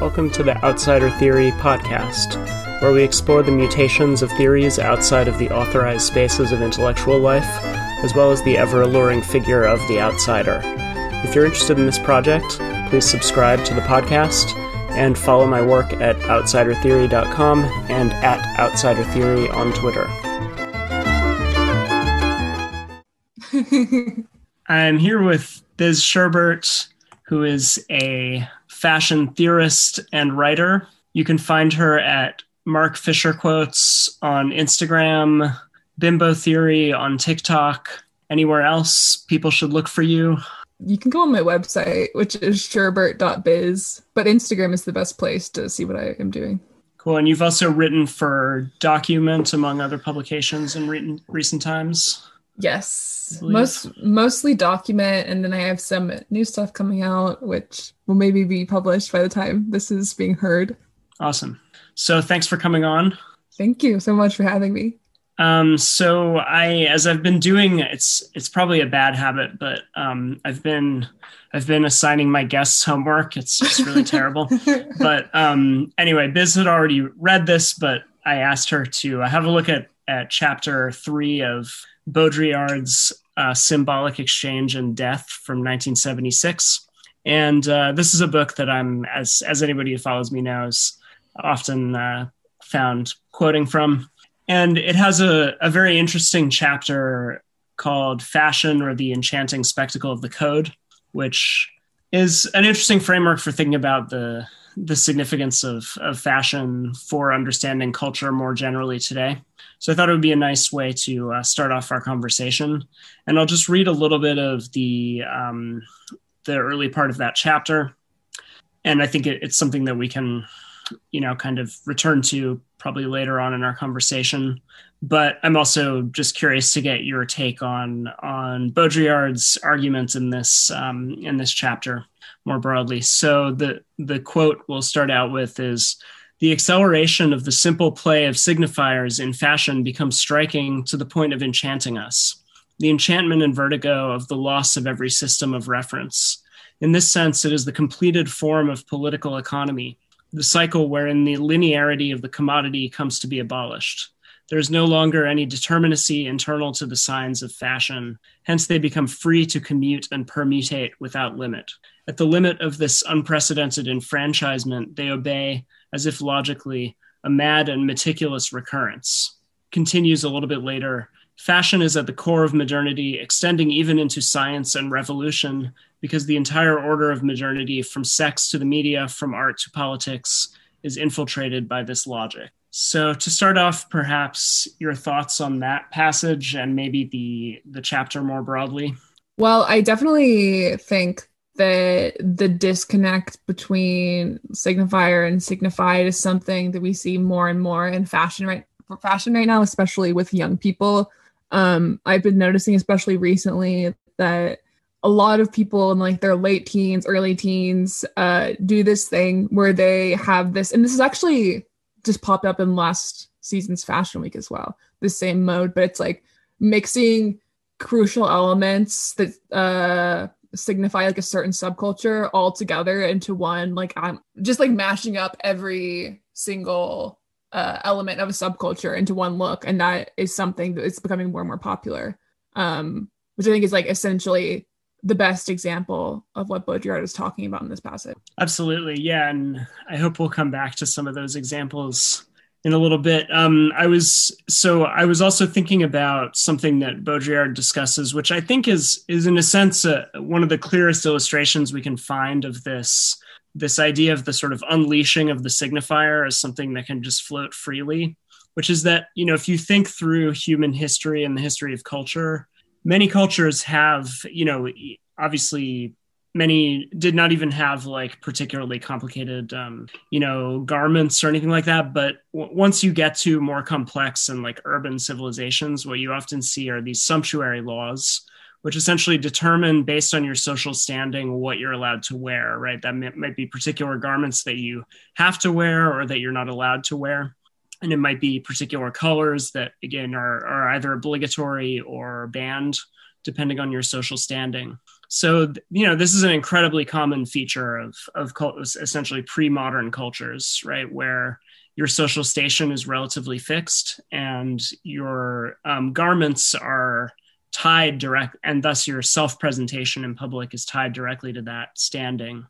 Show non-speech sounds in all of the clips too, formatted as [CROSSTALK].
Welcome to the Outsider Theory podcast, where we explore the mutations of theories outside of the authorized spaces of intellectual life, as well as the ever alluring figure of the outsider. If you're interested in this project, please subscribe to the podcast and follow my work at outsidertheory.com and at outsidertheory on Twitter. [LAUGHS] I'm here with Biz Sherbert, who is a fashion theorist and writer. You can find her at Mark Fisher Quotes on Instagram, Bimbo Theory on TikTok. Anywhere else people should look for you? You can go on my website, which is sherbert.biz, but Instagram is the best place to see what I am doing. Cool. And you've also written for Document, among other publications in re- recent times. Yes, most mostly document, and then I have some new stuff coming out, which will maybe be published by the time this is being heard. Awesome. So thanks for coming on. Thank you so much for having me. Um, so I, as I've been doing, it's it's probably a bad habit, but um, I've been I've been assigning my guests homework. It's just really terrible. [LAUGHS] But um, anyway, Biz had already read this, but I asked her to have a look at at chapter three of Baudrillard's uh, Symbolic Exchange and Death from 1976. And uh, this is a book that I'm, as, as anybody who follows me knows, often uh, found quoting from. And it has a, a very interesting chapter called Fashion or the Enchanting Spectacle of the Code, which is an interesting framework for thinking about the, the significance of, of fashion for understanding culture more generally today. So I thought it would be a nice way to uh, start off our conversation. And I'll just read a little bit of the um, the early part of that chapter, and I think it, it's something that we can, you know, kind of return to probably later on in our conversation. But I'm also just curious to get your take on on Baudrillard's arguments in this um, in this chapter more broadly. So the the quote we'll start out with is the acceleration of the simple play of signifiers in fashion becomes striking to the point of enchanting us. The enchantment and vertigo of the loss of every system of reference. In this sense, it is the completed form of political economy, the cycle wherein the linearity of the commodity comes to be abolished. There is no longer any determinacy internal to the signs of fashion, hence, they become free to commute and permutate without limit. At the limit of this unprecedented enfranchisement, they obey as if logically a mad and meticulous recurrence. Continues a little bit later fashion is at the core of modernity, extending even into science and revolution, because the entire order of modernity, from sex to the media, from art to politics, is infiltrated by this logic. So, to start off, perhaps your thoughts on that passage and maybe the the chapter more broadly. Well, I definitely think that the disconnect between signifier and signified is something that we see more and more in fashion right for fashion right now, especially with young people. Um, I've been noticing, especially recently, that a lot of people in like their late teens, early teens, uh, do this thing where they have this, and this is actually just popped up in last season's fashion week as well. The same mode, but it's like mixing crucial elements that uh signify like a certain subculture all together into one like i'm just like mashing up every single uh, element of a subculture into one look and that is something that is becoming more and more popular. Um which i think is like essentially the best example of what baudrillard is talking about in this passage. Absolutely. Yeah and i hope we'll come back to some of those examples in a little bit. Um, I was so I was also thinking about something that Baudrillard discusses, which I think is is in a sense uh, one of the clearest illustrations we can find of this this idea of the sort of unleashing of the signifier as something that can just float freely. Which is that you know if you think through human history and the history of culture, many cultures have you know obviously many did not even have like particularly complicated um, you know garments or anything like that but w- once you get to more complex and like urban civilizations what you often see are these sumptuary laws which essentially determine based on your social standing what you're allowed to wear right? That might be particular garments that you have to wear or that you're not allowed to wear. And it might be particular colors that again are, are either obligatory or banned depending on your social standing. So you know, this is an incredibly common feature of of essentially pre-modern cultures, right, where your social station is relatively fixed and your um, garments are tied direct and thus your self-presentation in public is tied directly to that standing.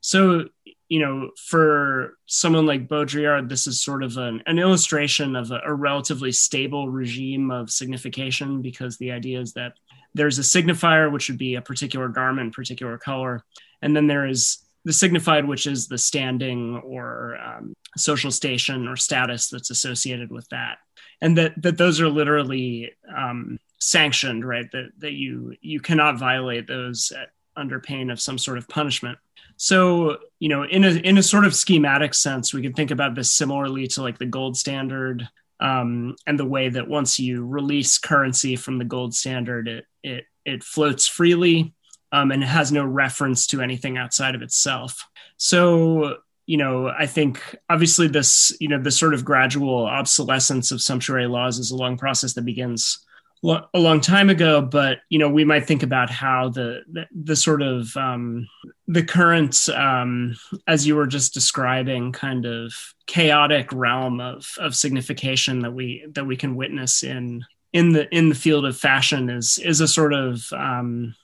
So you know for someone like baudrillard this is sort of an, an illustration of a, a relatively stable regime of signification because the idea is that there's a signifier which would be a particular garment particular color and then there is the signified which is the standing or um, social station or status that's associated with that and that that those are literally um, sanctioned, right? That that you you cannot violate those at, under pain of some sort of punishment. So, you know, in a in a sort of schematic sense, we can think about this similarly to like the gold standard um, and the way that once you release currency from the gold standard, it it it floats freely um, and has no reference to anything outside of itself. So, you know, I think obviously this, you know, the sort of gradual obsolescence of sumptuary laws is a long process that begins a long time ago, but you know we might think about how the the, the sort of um, the current, um, as you were just describing, kind of chaotic realm of of signification that we that we can witness in in the in the field of fashion is is a sort of um,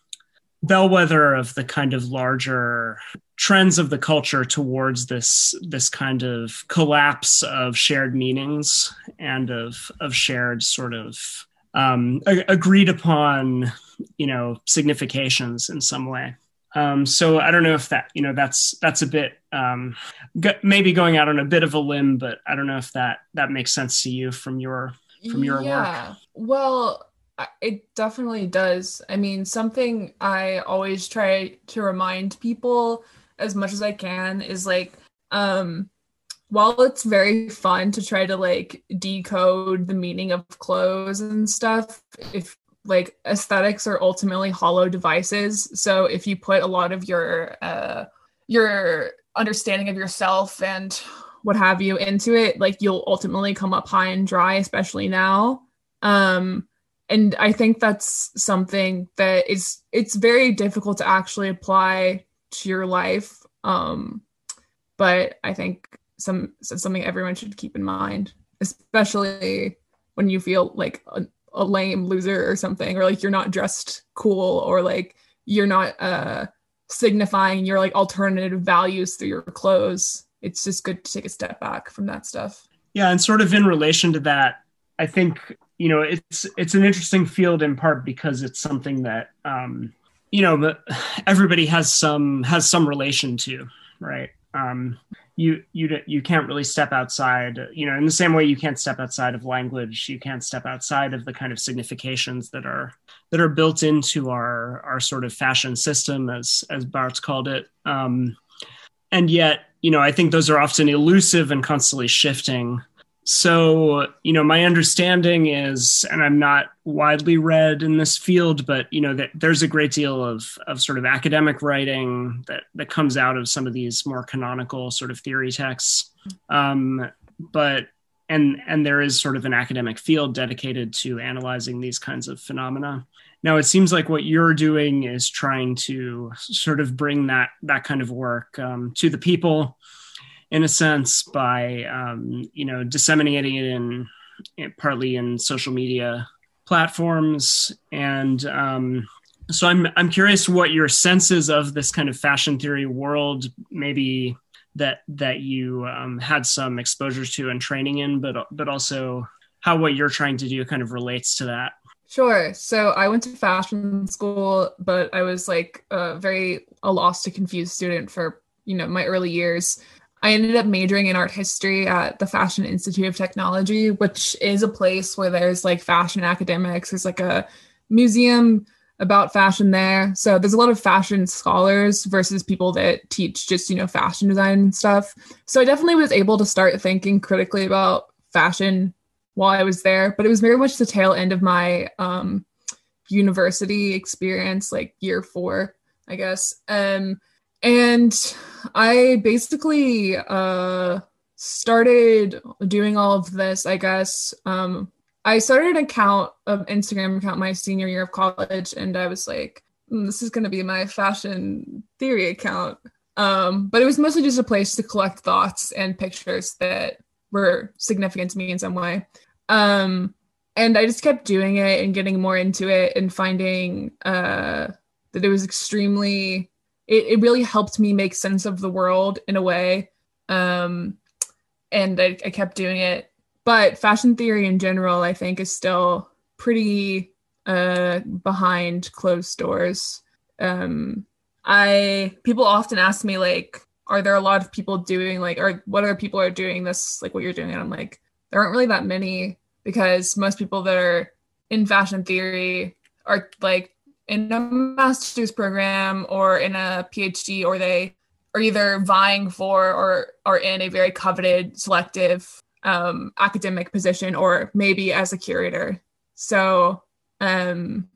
bellwether of the kind of larger trends of the culture towards this this kind of collapse of shared meanings and of of shared sort of um, agreed upon, you know, significations in some way. Um, so I don't know if that, you know, that's that's a bit um, maybe going out on a bit of a limb, but I don't know if that that makes sense to you from your from your yeah. work. Well, it definitely does. I mean, something I always try to remind people as much as I can is like um while it's very fun to try to like decode the meaning of clothes and stuff, if like aesthetics are ultimately hollow devices, so if you put a lot of your uh your understanding of yourself and what have you into it, like you'll ultimately come up high and dry, especially now. Um and I think that's something that is it's very difficult to actually apply to your life. Um but I think some something everyone should keep in mind, especially when you feel like a, a lame loser or something, or like you're not dressed cool, or like you're not uh, signifying your like alternative values through your clothes. It's just good to take a step back from that stuff. Yeah, and sort of in relation to that, I think you know it's it's an interesting field in part because it's something that um, you know [SIGHS] everybody has some has some relation to, right? Um, you you you can't really step outside you know in the same way you can't step outside of language you can't step outside of the kind of significations that are that are built into our our sort of fashion system as as Barthes called it. Um, and yet you know i think those are often elusive and constantly shifting so you know my understanding is and i'm not widely read in this field but you know that there's a great deal of of sort of academic writing that that comes out of some of these more canonical sort of theory texts. Um, but and and there is sort of an academic field dedicated to analyzing these kinds of phenomena. Now it seems like what you're doing is trying to sort of bring that that kind of work um, to the people in a sense by um, you know disseminating it in, in, partly in social media platforms and um, so I'm I'm curious what your senses of this kind of fashion theory world maybe that that you um, had some exposure to and training in, but but also how what you're trying to do kind of relates to that. Sure. So I went to fashion school, but I was like a very a lost to confused student for you know my early years. I ended up majoring in art history at the Fashion Institute of Technology, which is a place where there's like fashion academics. There's like a museum about fashion there. So there's a lot of fashion scholars versus people that teach just, you know, fashion design and stuff. So I definitely was able to start thinking critically about fashion while I was there, but it was very much the tail end of my um, university experience, like year four, I guess. Um, and I basically uh, started doing all of this, I guess. Um, I started an account, an Instagram account, my senior year of college, and I was like, mm, this is going to be my fashion theory account. Um, but it was mostly just a place to collect thoughts and pictures that were significant to me in some way. Um, and I just kept doing it and getting more into it and finding uh, that it was extremely, it, it really helped me make sense of the world in a way. Um, and I, I kept doing it. But fashion theory in general, I think, is still pretty uh, behind closed doors. Um, I people often ask me like, are there a lot of people doing like, or what other people are doing this like what you're doing? And I'm like, there aren't really that many because most people that are in fashion theory are like in a master's program or in a PhD, or they are either vying for or are in a very coveted selective um, academic position, or maybe as a curator. So um,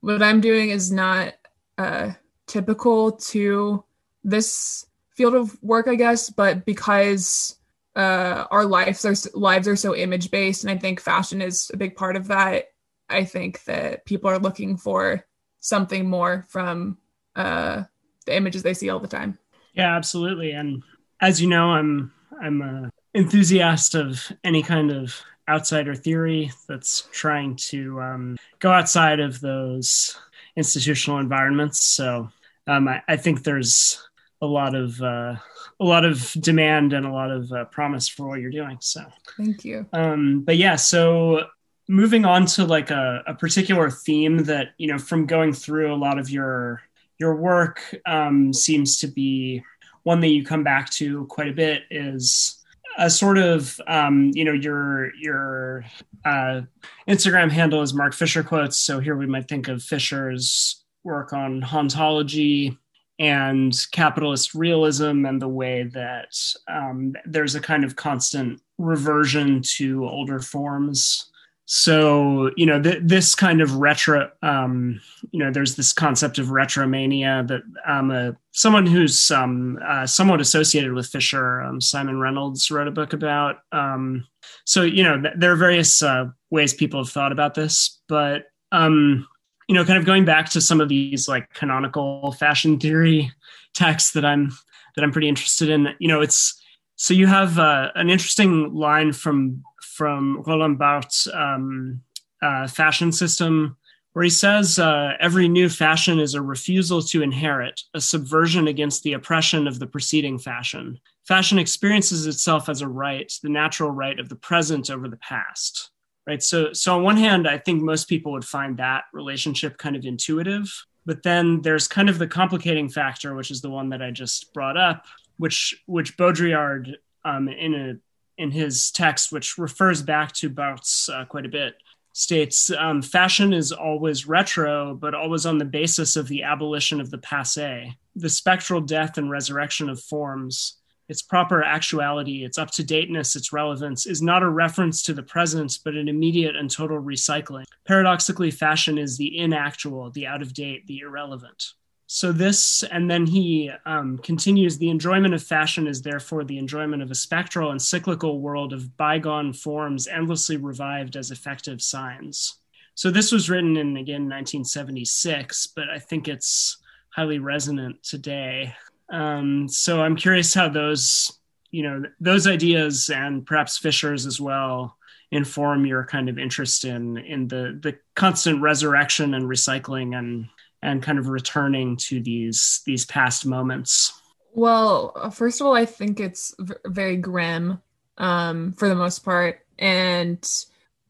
what I'm doing is not uh, typical to this field of work, I guess, but because uh, our lives are lives are so image based, and I think fashion is a big part of that. I think that people are looking for something more from uh, the images they see all the time. Yeah, absolutely. And as you know, I'm I'm a enthusiast of any kind of outsider theory that's trying to um, go outside of those institutional environments. So um, I, I, think there's a lot of uh, a lot of demand and a lot of uh, promise for what you're doing. So thank you. Um, but yeah, so moving on to like a, a, particular theme that you know from going through a lot of your your work um, seems to be one that you come back to quite a bit is a sort of um, you know your your uh, Instagram handle is Mark Fisher quotes. So here we might think of Fisher's work on hauntology and capitalist realism and the way that um, there's a kind of constant reversion to older forms so you know th- this kind of retro um, you know there's this concept of retromania that um, someone who's um, uh, somewhat associated with fisher um, simon reynolds wrote a book about um, so you know th- there are various uh, ways people have thought about this but um, you know kind of going back to some of these like canonical fashion theory texts that i'm that i'm pretty interested in you know it's so you have uh, an interesting line from from Roland Barthes' um, uh, fashion system, where he says uh, every new fashion is a refusal to inherit, a subversion against the oppression of the preceding fashion. Fashion experiences itself as a right, the natural right of the present over the past. Right. So, so on one hand, I think most people would find that relationship kind of intuitive. But then there's kind of the complicating factor, which is the one that I just brought up, which which Baudrillard um, in a in his text, which refers back to Barthes uh, quite a bit, states um, fashion is always retro, but always on the basis of the abolition of the passe, the spectral death and resurrection of forms. Its proper actuality, its up to dateness, its relevance is not a reference to the present, but an immediate and total recycling. Paradoxically, fashion is the inactual, the out of date, the irrelevant so this and then he um, continues the enjoyment of fashion is therefore the enjoyment of a spectral and cyclical world of bygone forms endlessly revived as effective signs. So this was written in again 1976 but i think it's highly resonant today. Um, so i'm curious how those you know those ideas and perhaps fisher's as well inform your kind of interest in in the the constant resurrection and recycling and and kind of returning to these these past moments? Well, first of all, I think it's v- very grim um, for the most part, and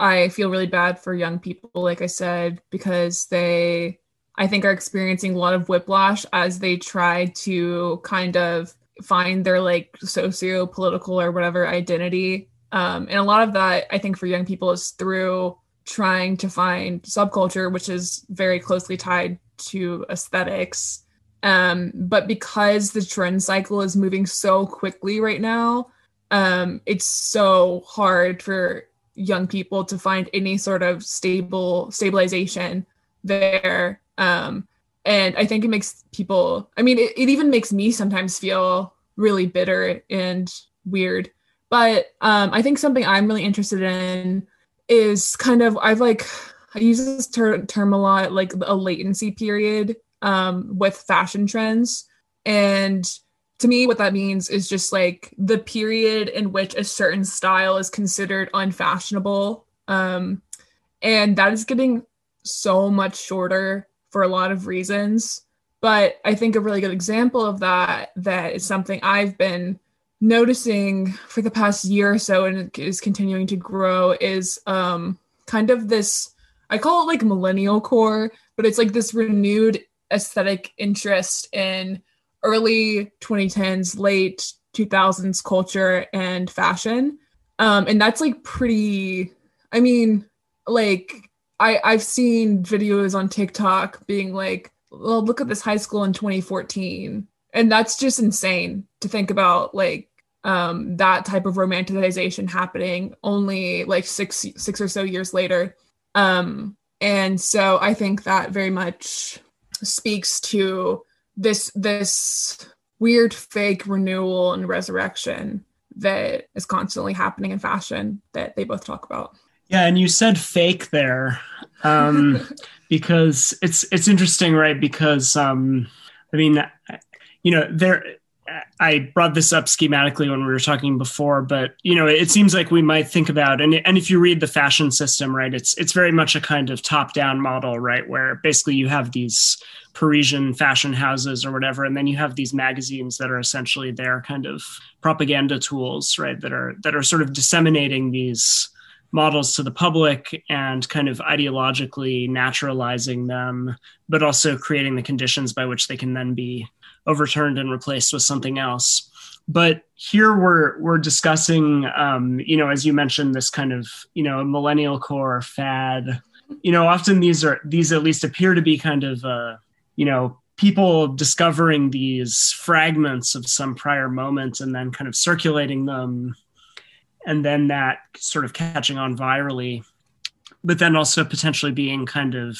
I feel really bad for young people, like I said, because they, I think, are experiencing a lot of whiplash as they try to kind of find their like socio political or whatever identity. Um, and a lot of that, I think, for young people is through trying to find subculture, which is very closely tied to aesthetics. Um, but because the trend cycle is moving so quickly right now, um, it's so hard for young people to find any sort of stable stabilization there. Um, and I think it makes people, I mean, it, it even makes me sometimes feel really bitter and weird. But um, I think something I'm really interested in is kind of, I've like, I use this ter- term a lot, like a latency period um, with fashion trends. And to me, what that means is just like the period in which a certain style is considered unfashionable. Um, and that is getting so much shorter for a lot of reasons. But I think a really good example of that that is something I've been noticing for the past year or so and is continuing to grow is um, kind of this I call it like millennial core, but it's like this renewed aesthetic interest in early 2010s, late 2000s culture and fashion. Um, and that's like pretty, I mean, like I, I've seen videos on TikTok being like, well, look at this high school in 2014. And that's just insane to think about like um, that type of romanticization happening only like six six or so years later. Um, and so I think that very much speaks to this this weird fake renewal and resurrection that is constantly happening in fashion that they both talk about. Yeah, and you said fake there, um, [LAUGHS] because it's it's interesting, right? Because um, I mean, you know, there I brought this up schematically when we were talking before, but you know, it seems like we might think about and and if you read the fashion system, right, it's it's very much a kind of top-down model, right, where basically you have these Parisian fashion houses or whatever, and then you have these magazines that are essentially their kind of propaganda tools, right, that are that are sort of disseminating these models to the public and kind of ideologically naturalizing them, but also creating the conditions by which they can then be overturned and replaced with something else. But here we're we're discussing, um, you know, as you mentioned, this kind of you know millennial core fad. You know, often these are these at least appear to be kind of uh, you know people discovering these fragments of some prior moment and then kind of circulating them and then that sort of catching on virally but then also potentially being kind of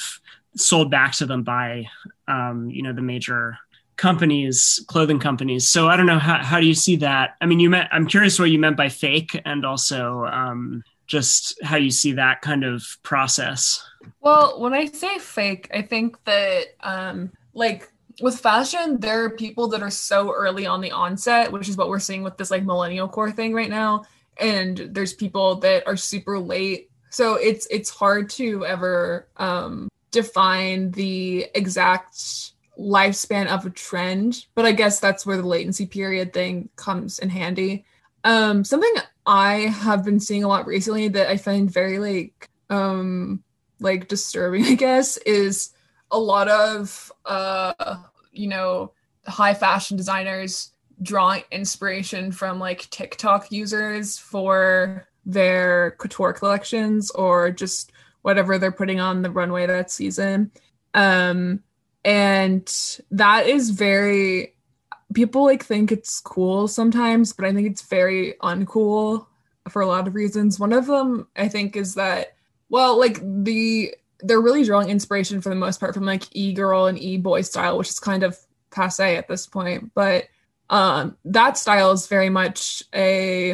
sold back to them by um, you know the major companies, clothing companies. So I don't know how how do you see that? I mean, you meant I'm curious what you meant by fake, and also um, just how you see that kind of process. Well, when I say fake, I think that um, like with fashion, there are people that are so early on the onset, which is what we're seeing with this like millennial core thing right now, and there's people that are super late. So it's it's hard to ever um, define the exact lifespan of a trend, but I guess that's where the latency period thing comes in handy. Um, something I have been seeing a lot recently that I find very like um like disturbing, [LAUGHS] I guess, is a lot of uh you know high fashion designers drawing inspiration from like TikTok users for their couture collections or just whatever they're putting on the runway that season. Um and that is very people like think it's cool sometimes but i think it's very uncool for a lot of reasons. One of them i think is that well like the they're really drawing inspiration for the most part from like e-girl and e-boy style which is kind of passe at this point. But um that style is very much a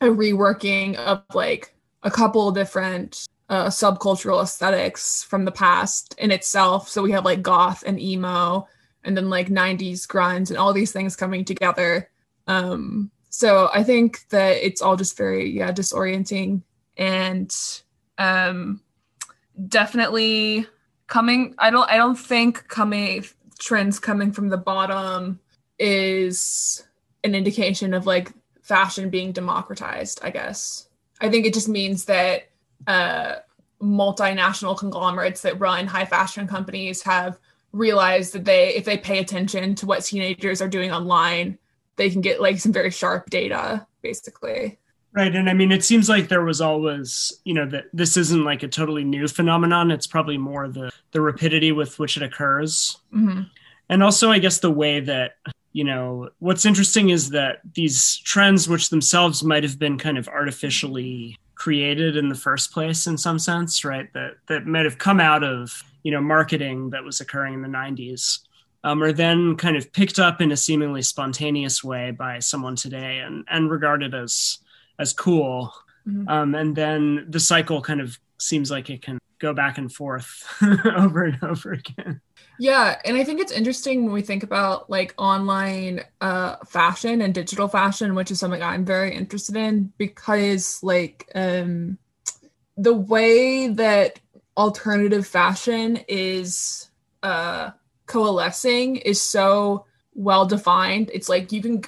a reworking of like a couple different uh, subcultural aesthetics from the past in itself. So we have like goth and emo, and then like 90s grunge and all these things coming together. Um, so I think that it's all just very yeah disorienting and um, definitely coming. I don't I don't think coming trends coming from the bottom is an indication of like fashion being democratized. I guess I think it just means that uh, multinational conglomerates that run high fashion companies have realized that they if they pay attention to what teenagers are doing online they can get like some very sharp data basically. Right and i mean it seems like there was always you know that this isn't like a totally new phenomenon. It's probably more the the rapidity with which it occurs. Mm-hmm. and also i guess the way that you know what's interesting is that these trends which themselves might have been kind of artificially created in the first place in some sense, right? That that might have come out of you know marketing that was occurring in the 90s, um, or then kind of picked up in a seemingly spontaneous way by someone today and and regarded as as cool. Mm-hmm. Um, and then the cycle kind of seems like it can go back and forth [LAUGHS] over and over again. Yeah, and I think it's interesting when we think about like online uh fashion and digital fashion, which is something I'm very interested in because like um the way that alternative fashion is uh coalescing is so well defined. It's like you can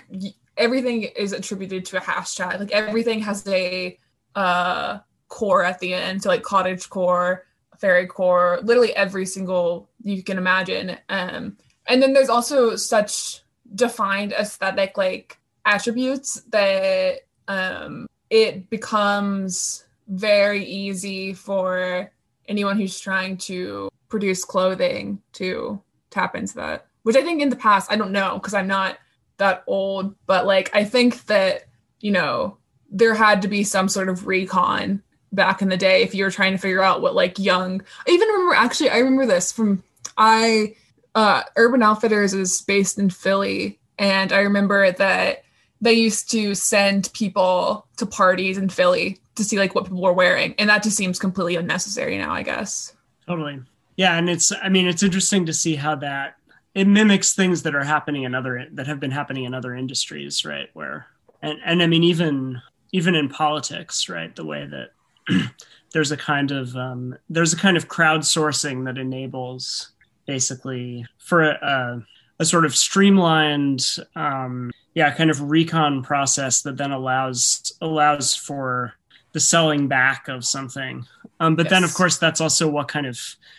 everything is attributed to a hashtag. Like everything has a uh core at the end. So like cottage core, fairy core, literally every single you can imagine. Um and then there's also such defined aesthetic like attributes that um it becomes very easy for anyone who's trying to produce clothing to tap into that. Which I think in the past, I don't know because I'm not that old, but like I think that, you know, there had to be some sort of recon back in the day if you were trying to figure out what like young I even remember actually I remember this from I uh Urban Outfitters is based in Philly and I remember that they used to send people to parties in Philly to see like what people were wearing and that just seems completely unnecessary now I guess. Totally. Yeah, and it's I mean it's interesting to see how that it mimics things that are happening in other that have been happening in other industries, right? Where and and I mean even even in politics, right? The way that [CLEARS THROAT] there's a kind of um, there's a kind of crowdsourcing that enables basically for a, a sort of streamlined um, yeah kind of recon process that then allows allows for the selling back of something um, but yes. then of course that's also what kind of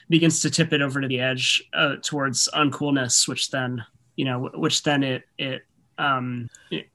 begins to tip it over to the edge uh, towards uncoolness which then you know which then it it um it,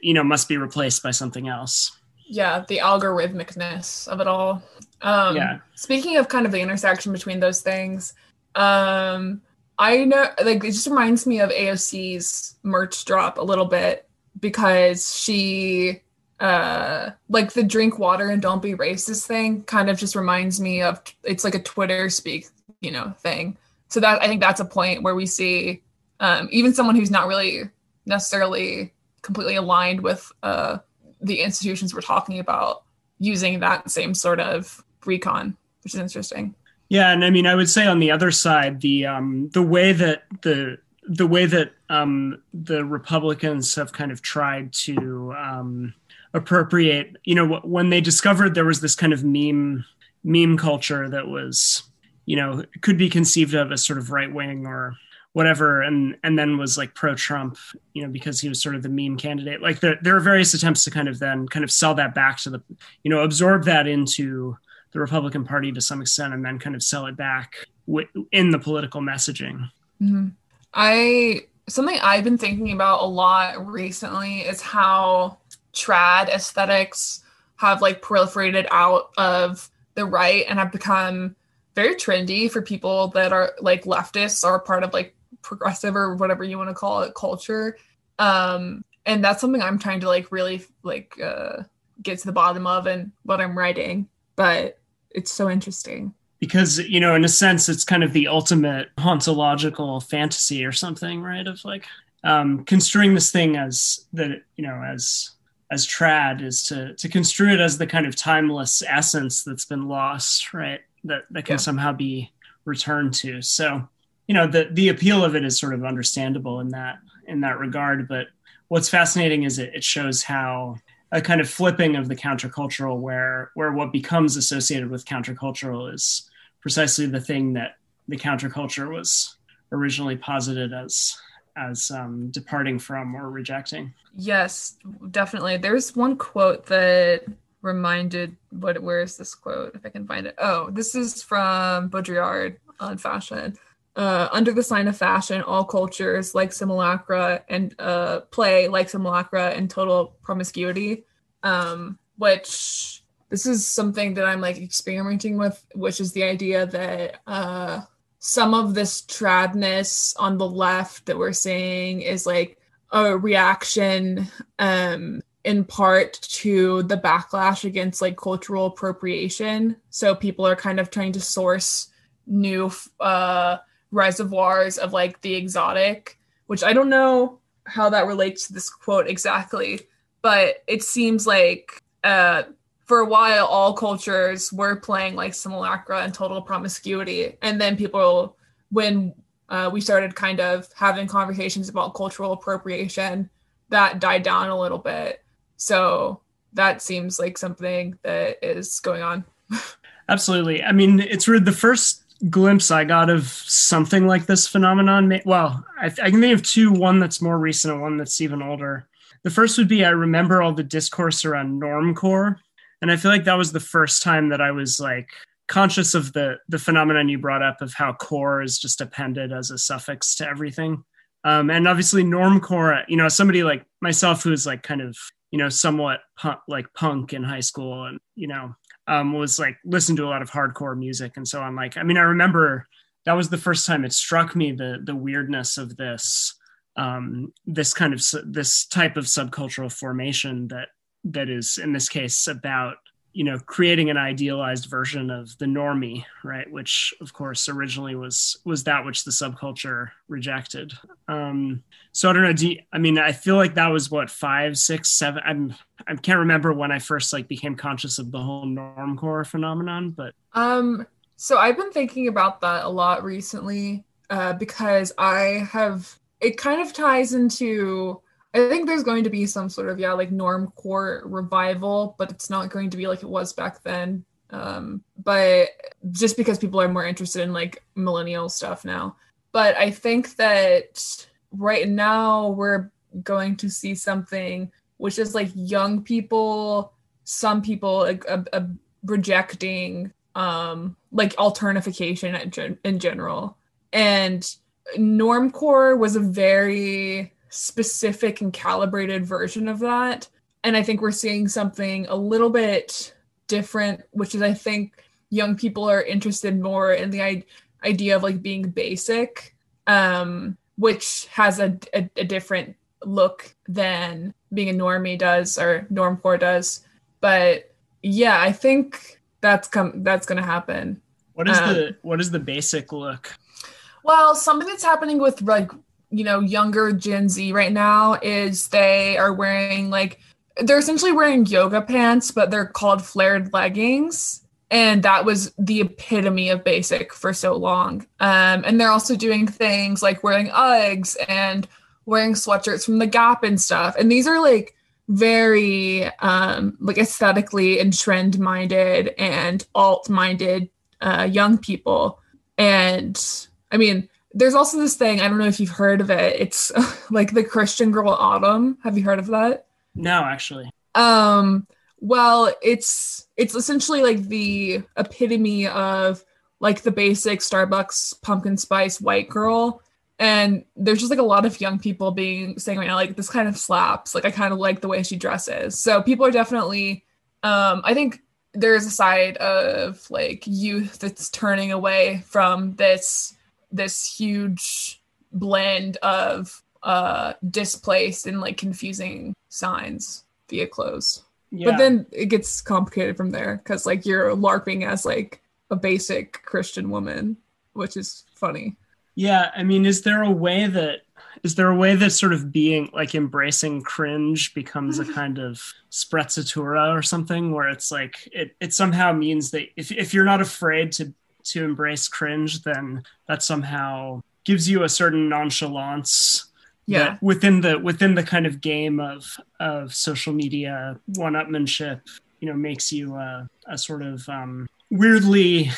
you know must be replaced by something else yeah the algorithmicness of it all. Um yeah. speaking of kind of the intersection between those things um i know like it just reminds me of aoc's merch drop a little bit because she uh like the drink water and don't be racist thing kind of just reminds me of it's like a twitter speak you know thing. So that i think that's a point where we see um even someone who's not really necessarily completely aligned with uh the institutions we're talking about using that same sort of recon, which is interesting. Yeah, and I mean, I would say on the other side, the um, the way that the the way that um, the Republicans have kind of tried to um, appropriate, you know, when they discovered there was this kind of meme meme culture that was, you know, could be conceived of as sort of right wing or whatever and and then was like pro trump you know because he was sort of the meme candidate like there, there are various attempts to kind of then kind of sell that back to the you know absorb that into the republican party to some extent and then kind of sell it back w- in the political messaging mm-hmm. i something i've been thinking about a lot recently is how trad aesthetics have like proliferated out of the right and have become very trendy for people that are like leftists or part of like progressive or whatever you want to call it culture. Um and that's something i'm trying to like really like uh get to the bottom of and what i'm writing but it's so interesting. Because you know in a sense it's kind of the ultimate ontological fantasy or something right? Of like um construing this thing as that you know as as trad is to to construe it as the kind of timeless essence that's been lost right? That that can yeah. somehow be returned to. So you know the the appeal of it is sort of understandable in that in that regard but what's fascinating is it, it shows how a kind of flipping of the countercultural where where what becomes associated with countercultural is precisely the thing that the counterculture was originally posited as as um, departing from or rejecting. Yes definitely. There's one quote that reminded what where is this quote if i can find it? Oh this is from baudrillard on fashion uh, under the sign of fashion, all cultures like simulacra and uh, play like simulacra and total promiscuity. Um, which this is something that I'm like experimenting with, which is the idea that uh, some of this tradness on the left that we're seeing is like a reaction um, in part to the backlash against like cultural appropriation. So people are kind of trying to source new uh, reservoirs of like the exotic, which I don't know how that relates to this quote exactly, but it seems like uh, for a while all cultures were playing like simulacra and total promiscuity and then people when uh, we started kind of having conversations about cultural appropriation that died down a little bit. So that seems like something that is going on. [LAUGHS] Absolutely. I mean it's weird the first glimpse i got of something like this phenomenon well I, I can think of two one that's more recent and one that's even older. The first would be i remember all the discourse around normcore and i feel like that was the first time that i was like conscious of the the phenomenon you brought up of how core is just appended as a suffix to everything. Um, and obviously normcore you know somebody like myself who's like kind of you know somewhat punk, like punk in high school and you know um, was like listened to a lot of hardcore music. And so on like i mean i remember that was the first time it struck me the the weirdness of this um, this kind of this type of subcultural formation that that is in this case about you know creating an idealized version of the normie right? Which of course originally was was that which the subculture rejected. Um so i don't know do you, i mean i feel like that was what five six seven i'm i can't remember when i first like became conscious of the whole normcore phenomenon but um so i've been thinking about that a lot recently uh because i have it kind of ties into I think there's going to be some sort of yeah like norm core revival, but it's not going to be like it was back then. Um, but just because people are more interested in like millennial stuff now. But I think that right now we're going to see something which is like young people, some people like, uh, rejecting um like alternification in general. And normcore was a very specific and calibrated version of that. And I think we're seeing something a little bit different, which is I think young people are interested more in the I- idea of like being basic, um, which has a, a, a different look than being a normie does or normcore does. But yeah, I think that's come that's gonna happen. What is um, the what is the basic look? Well, something that's happening with like you know younger gen z right now is they are wearing like they're essentially wearing yoga pants but they're called flared leggings. And that was the epitome of basic for so long. Um, and they're also doing things like wearing uggs and wearing sweatshirts from the gap and stuff. And these are like very um, like aesthetically and trend minded and alt minded uh, young people. And i mean there's also this thing i don't know if you've heard of it it's [LAUGHS] like the christian girl autumn. Have you heard of that? No actually. Um well it's it's essentially like the epitome of like the basic starbucks pumpkin spice white girl. And there's just like a lot of young people being saying right now like this kind of slaps. Like i kind of like the way she dresses. So people are definitely um i think there's a side of like youth that's turning away from this this huge blend of uh displaced and like confusing signs via clothes. Yeah. But then it gets complicated from there because like you're LARPing as like a basic Christian woman, which is funny. Yeah, I mean, is there a way that is there a way that sort of being like embracing cringe becomes a [LAUGHS] kind of sprezzatura or something where it's like it, it somehow means that if, if you're not afraid to to embrace cringe, then that somehow gives you a certain nonchalance yeah. within the within the kind of game of of social media one-upmanship you know makes you uh, a sort of um, weirdly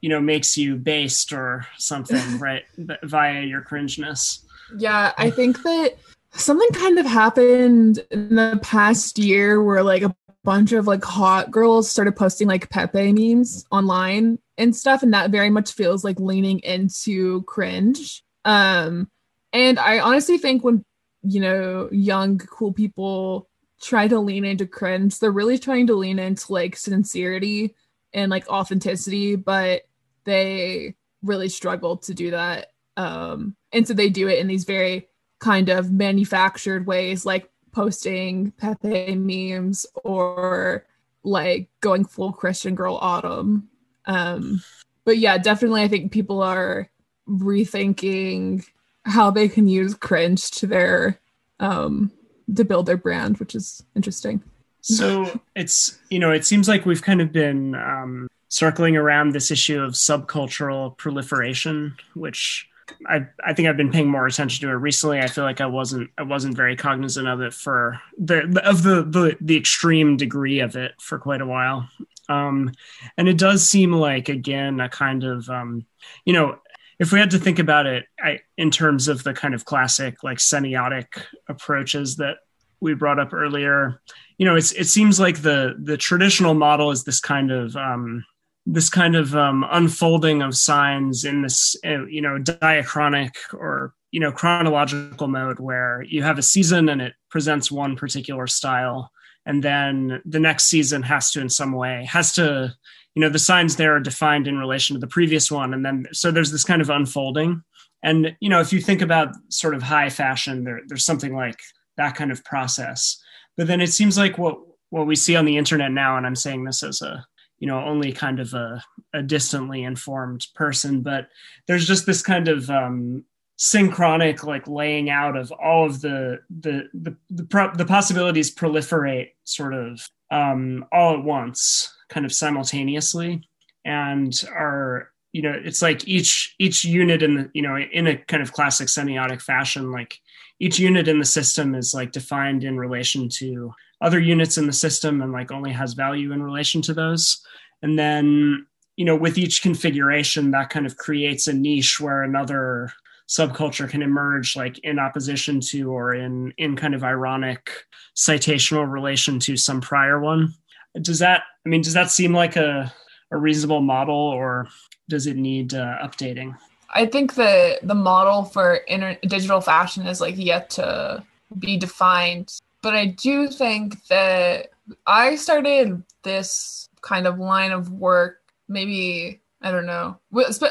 you know makes you based or something [LAUGHS] right via your cringeness. Yeah i think that something kind of happened in the past year where like a bunch of like hot girls started posting like pepe memes online and stuff and that very much feels like leaning into cringe. Um and i honestly think when you know young cool people try to lean into cringe they're really trying to lean into like sincerity and like authenticity but they really struggle to do that. Um and so they do it in these very kind of manufactured ways like posting pepe memes or like going full christian girl autumn um, but yeah, definitely, I think people are rethinking how they can use cringe to their um, to build their brand, which is interesting. So it's you know it seems like we've kind of been um, circling around this issue of subcultural proliferation, which I I think I've been paying more attention to it recently. I feel like I wasn't I wasn't very cognizant of it for the of the the, the extreme degree of it for quite a while. Um, and it does seem like again a kind of um, you know if we had to think about it I, in terms of the kind of classic like semiotic approaches that we brought up earlier, you know, it's it seems like the the traditional model is this kind of um, this kind of um, unfolding of signs in this uh, you know diachronic or you know chronological mode where you have a season and it presents one particular style and then the next season has to in some way has to you know the signs there are defined in relation to the previous one. And then so there's this kind of unfolding. And you know if you think about sort of high fashion there, there's something like that kind of process. But then it seems like what what we see on the internet now and i'm saying this as a you know only kind of a, a distantly informed person but there's just this kind of um, synchronic like laying out of all of the the the the, pro- the possibilities proliferate sort of um, all at once kind of simultaneously. And are you know it's like each each unit in the you know in a kind of classic semiotic fashion like each unit in the system is like defined in relation to other units in the system and like only has value in relation to those. And then you know with each configuration that kind of creates a niche where another subculture can emerge like in opposition to or in in kind of ironic citational relation to some prior one. Does that i mean does that seem like a, a reasonable model or does it need uh, updating? I think the the model for inter- digital fashion is like yet to be defined. But i do think that i started this kind of line of work maybe I don't know.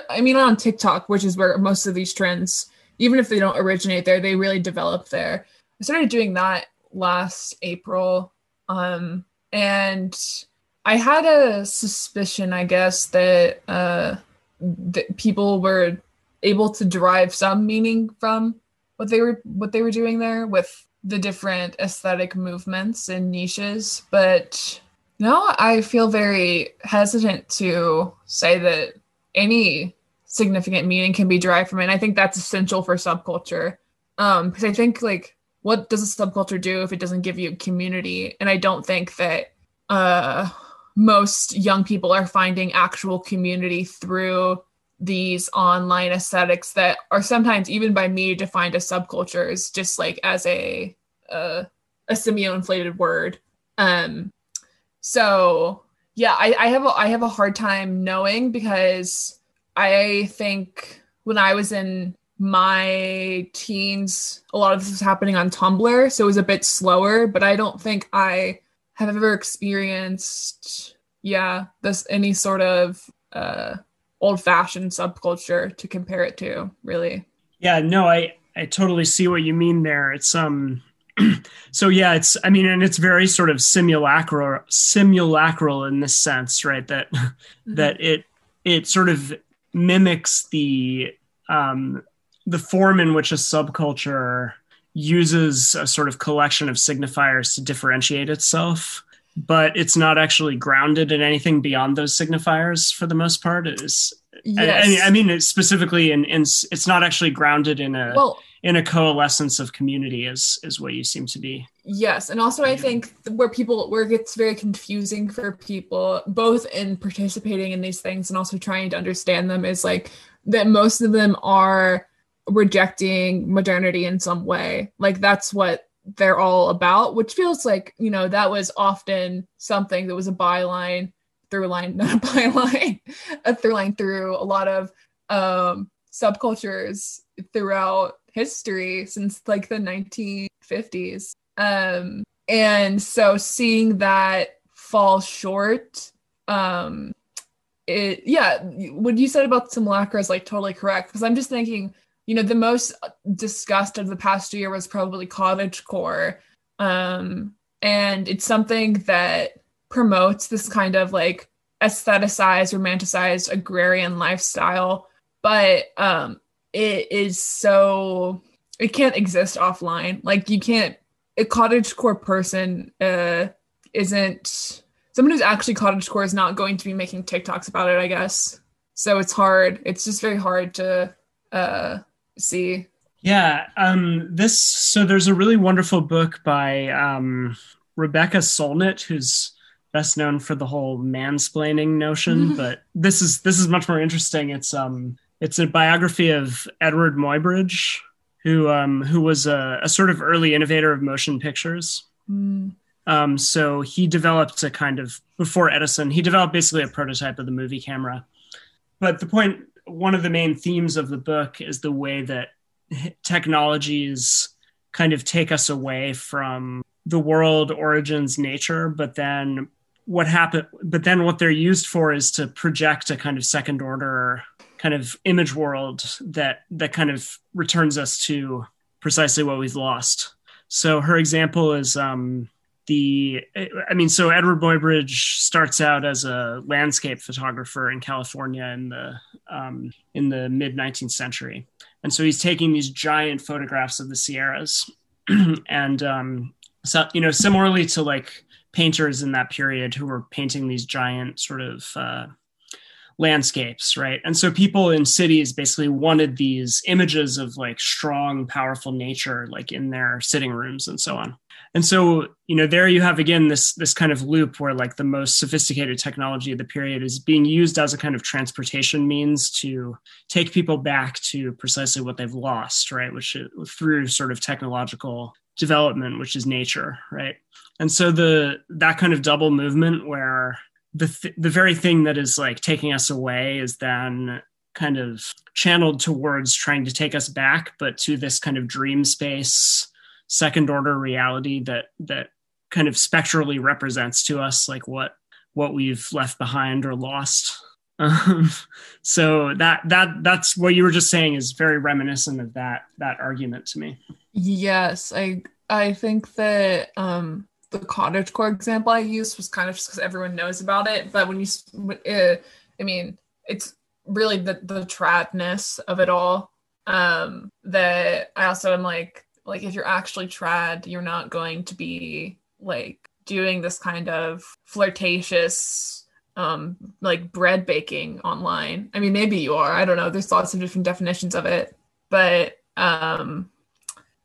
I mean, on TikTok, which is where most of these trends, even if they don't originate there, they really develop there. I started doing that last April, um, and I had a suspicion, I guess, that uh, that people were able to derive some meaning from what they were what they were doing there with the different aesthetic movements and niches, but no, I feel very hesitant to say that any significant meaning can be derived from it. And I think that's essential for subculture. Um, because I think like what does a subculture do if it doesn't give you community? And I don't think that uh most young people are finding actual community through these online aesthetics that are sometimes even by me defined as subcultures just like as a uh, a semi-inflated word um so yeah, I, I have a, I have a hard time knowing because I think when I was in my teens, a lot of this was happening on Tumblr, so it was a bit slower. But I don't think I have ever experienced, yeah, this any sort of uh, old-fashioned subculture to compare it to, really. Yeah, no, I I totally see what you mean there. It's um [CLEARS THROAT] so yeah, it's I mean, and it's very sort of simulacral simulacral in this sense, right? That mm-hmm. that it it sort of mimics the um, the form in which a subculture uses a sort of collection of signifiers to differentiate itself but it's not actually grounded in anything beyond those signifiers for the most part it is yes. I, I, mean specifically in, in it's not actually grounded in a well, in a coalescence of community is is what you seem to be. Yes and also i think where people where it gets very confusing for people both in participating in these things and also trying to understand them is like that most of them are rejecting modernity in some way. Like that's what they're all about which feels like you know that was often something that was a byline through line [LAUGHS] not a byline a through line through a lot of um subcultures throughout history since like the 1950s. Um, and so seeing that fall short, um, it yeah, what you said about simulacra is like totally correct because I'm just thinking, you know, the most discussed of the past year was probably cottage core, um, and it's something that promotes this kind of like aestheticized, romanticized agrarian lifestyle, but um, it is so it can't exist offline. Like you can't a cottage core person uh isn't someone who's actually cottagecore is not going to be making TikToks about it, I guess. So it's hard. It's just very hard to uh, see. Yeah. Um, this so there's a really wonderful book by um, Rebecca Solnit, who's best known for the whole mansplaining notion, but this is this is much more interesting. It's um it's a biography of Eadweard Muybridge, who um who was a, a sort of early innovator of motion pictures. Mm. Um, so he developed a kind of before Edison, he developed basically a prototype of the movie camera. But the point, one of the main themes of the book is the way that technologies kind of take us away from the world origins nature, but then what happened but then what they're used for is to project a kind of second order kind of image world that that kind of returns us to precisely what we've lost. So her example is um the i mean so Eadweard Muybridge starts out as a landscape photographer in california in the um, in the mid 19th century. And so he's taking these giant photographs of the sierras [CLEARS THROAT] and um, so you know similarly to like painters in that period who were painting these giant sort of uh, landscapes, right? And so people in cities basically wanted these images of like strong, powerful nature, like in their sitting rooms and so on. And so, you know, there you have again this this kind of loop where like the most sophisticated technology of the period is being used as a kind of transportation means to take people back to precisely what they've lost, right? Which is, through sort of technological development, which is nature, right? And so the that kind of double movement where the th- the very thing that is like taking us away is then kind of channeled towards trying to take us back, but to this kind of dream space, second order reality that that kind of spectrally represents to us like what what we've left behind or lost. Um, [LAUGHS] so that that that's what you were just saying is very reminiscent of that that argument to me. Yes, I I think that um the cottagecore example I used was kind of just because everyone knows about it. But when you, uh, I mean, it's really the the tradness of it all. Um, that I also am like, like if you're actually trad, you're not going to be like doing this kind of flirtatious um like bread baking online i mean maybe you are i don't know there's lots of different definitions of it but um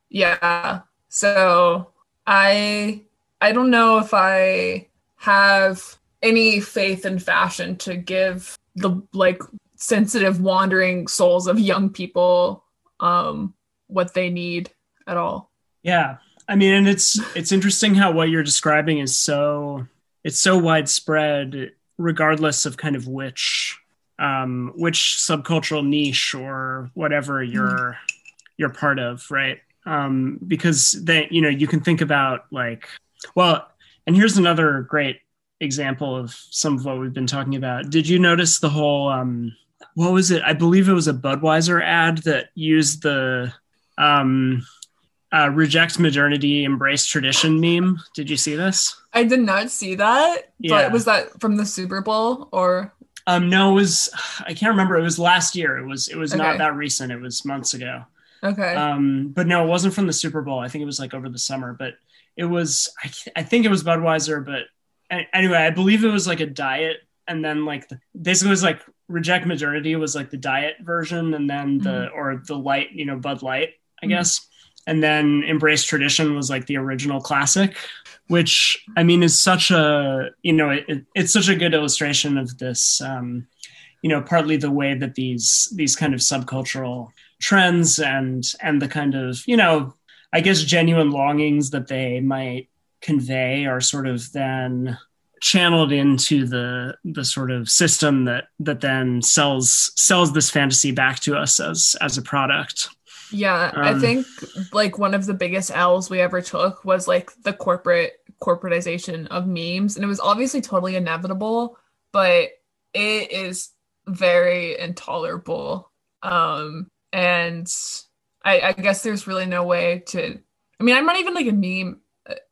yeah so i I don't know if I have any faith in fashion to give the like sensitive wandering souls of young people um what they need at all. Yeah. I mean and it's it's interesting how what you're describing is so it's so widespread regardless of kind of which um which subcultural niche or whatever you're mm. you're part of, right? Um because they you know you can think about like well, and here's another great example of some of what we've been talking about. Did you notice the whole um what was it? I believe it was a Budweiser ad that used the um uh, reject modernity, embrace tradition meme. Did you see this? I did not see that. Yeah. But was that from the Super Bowl or? Um, no, it was. I can't remember. It was last year. It was. It was okay. not that recent. It was months ago. Okay. Um, but no, it wasn't from the Super Bowl. I think it was like over the summer. But it was I, I think it was Budweiser, but anyway, I believe it was like a diet, and then like the, basically was like reject modernity was like the diet version, and then the mm-hmm. or the light, you know, Bud Light, I mm-hmm. guess, and then embrace tradition was like the original classic, which I mean is such a you know it, it, it's such a good illustration of this. Um, you know, partly the way that these these kind of subcultural trends and and the kind of you know I guess genuine longings that they might convey are sort of then channeled into the the sort of system that that then sells sells this fantasy back to us as as a product. Yeah, um, I think like one of the biggest L's we ever took was like the corporate corporatization of memes and it was obviously totally inevitable, but it is very intolerable. Um and I, I guess there's really no way to. I mean, I'm not even like a meme.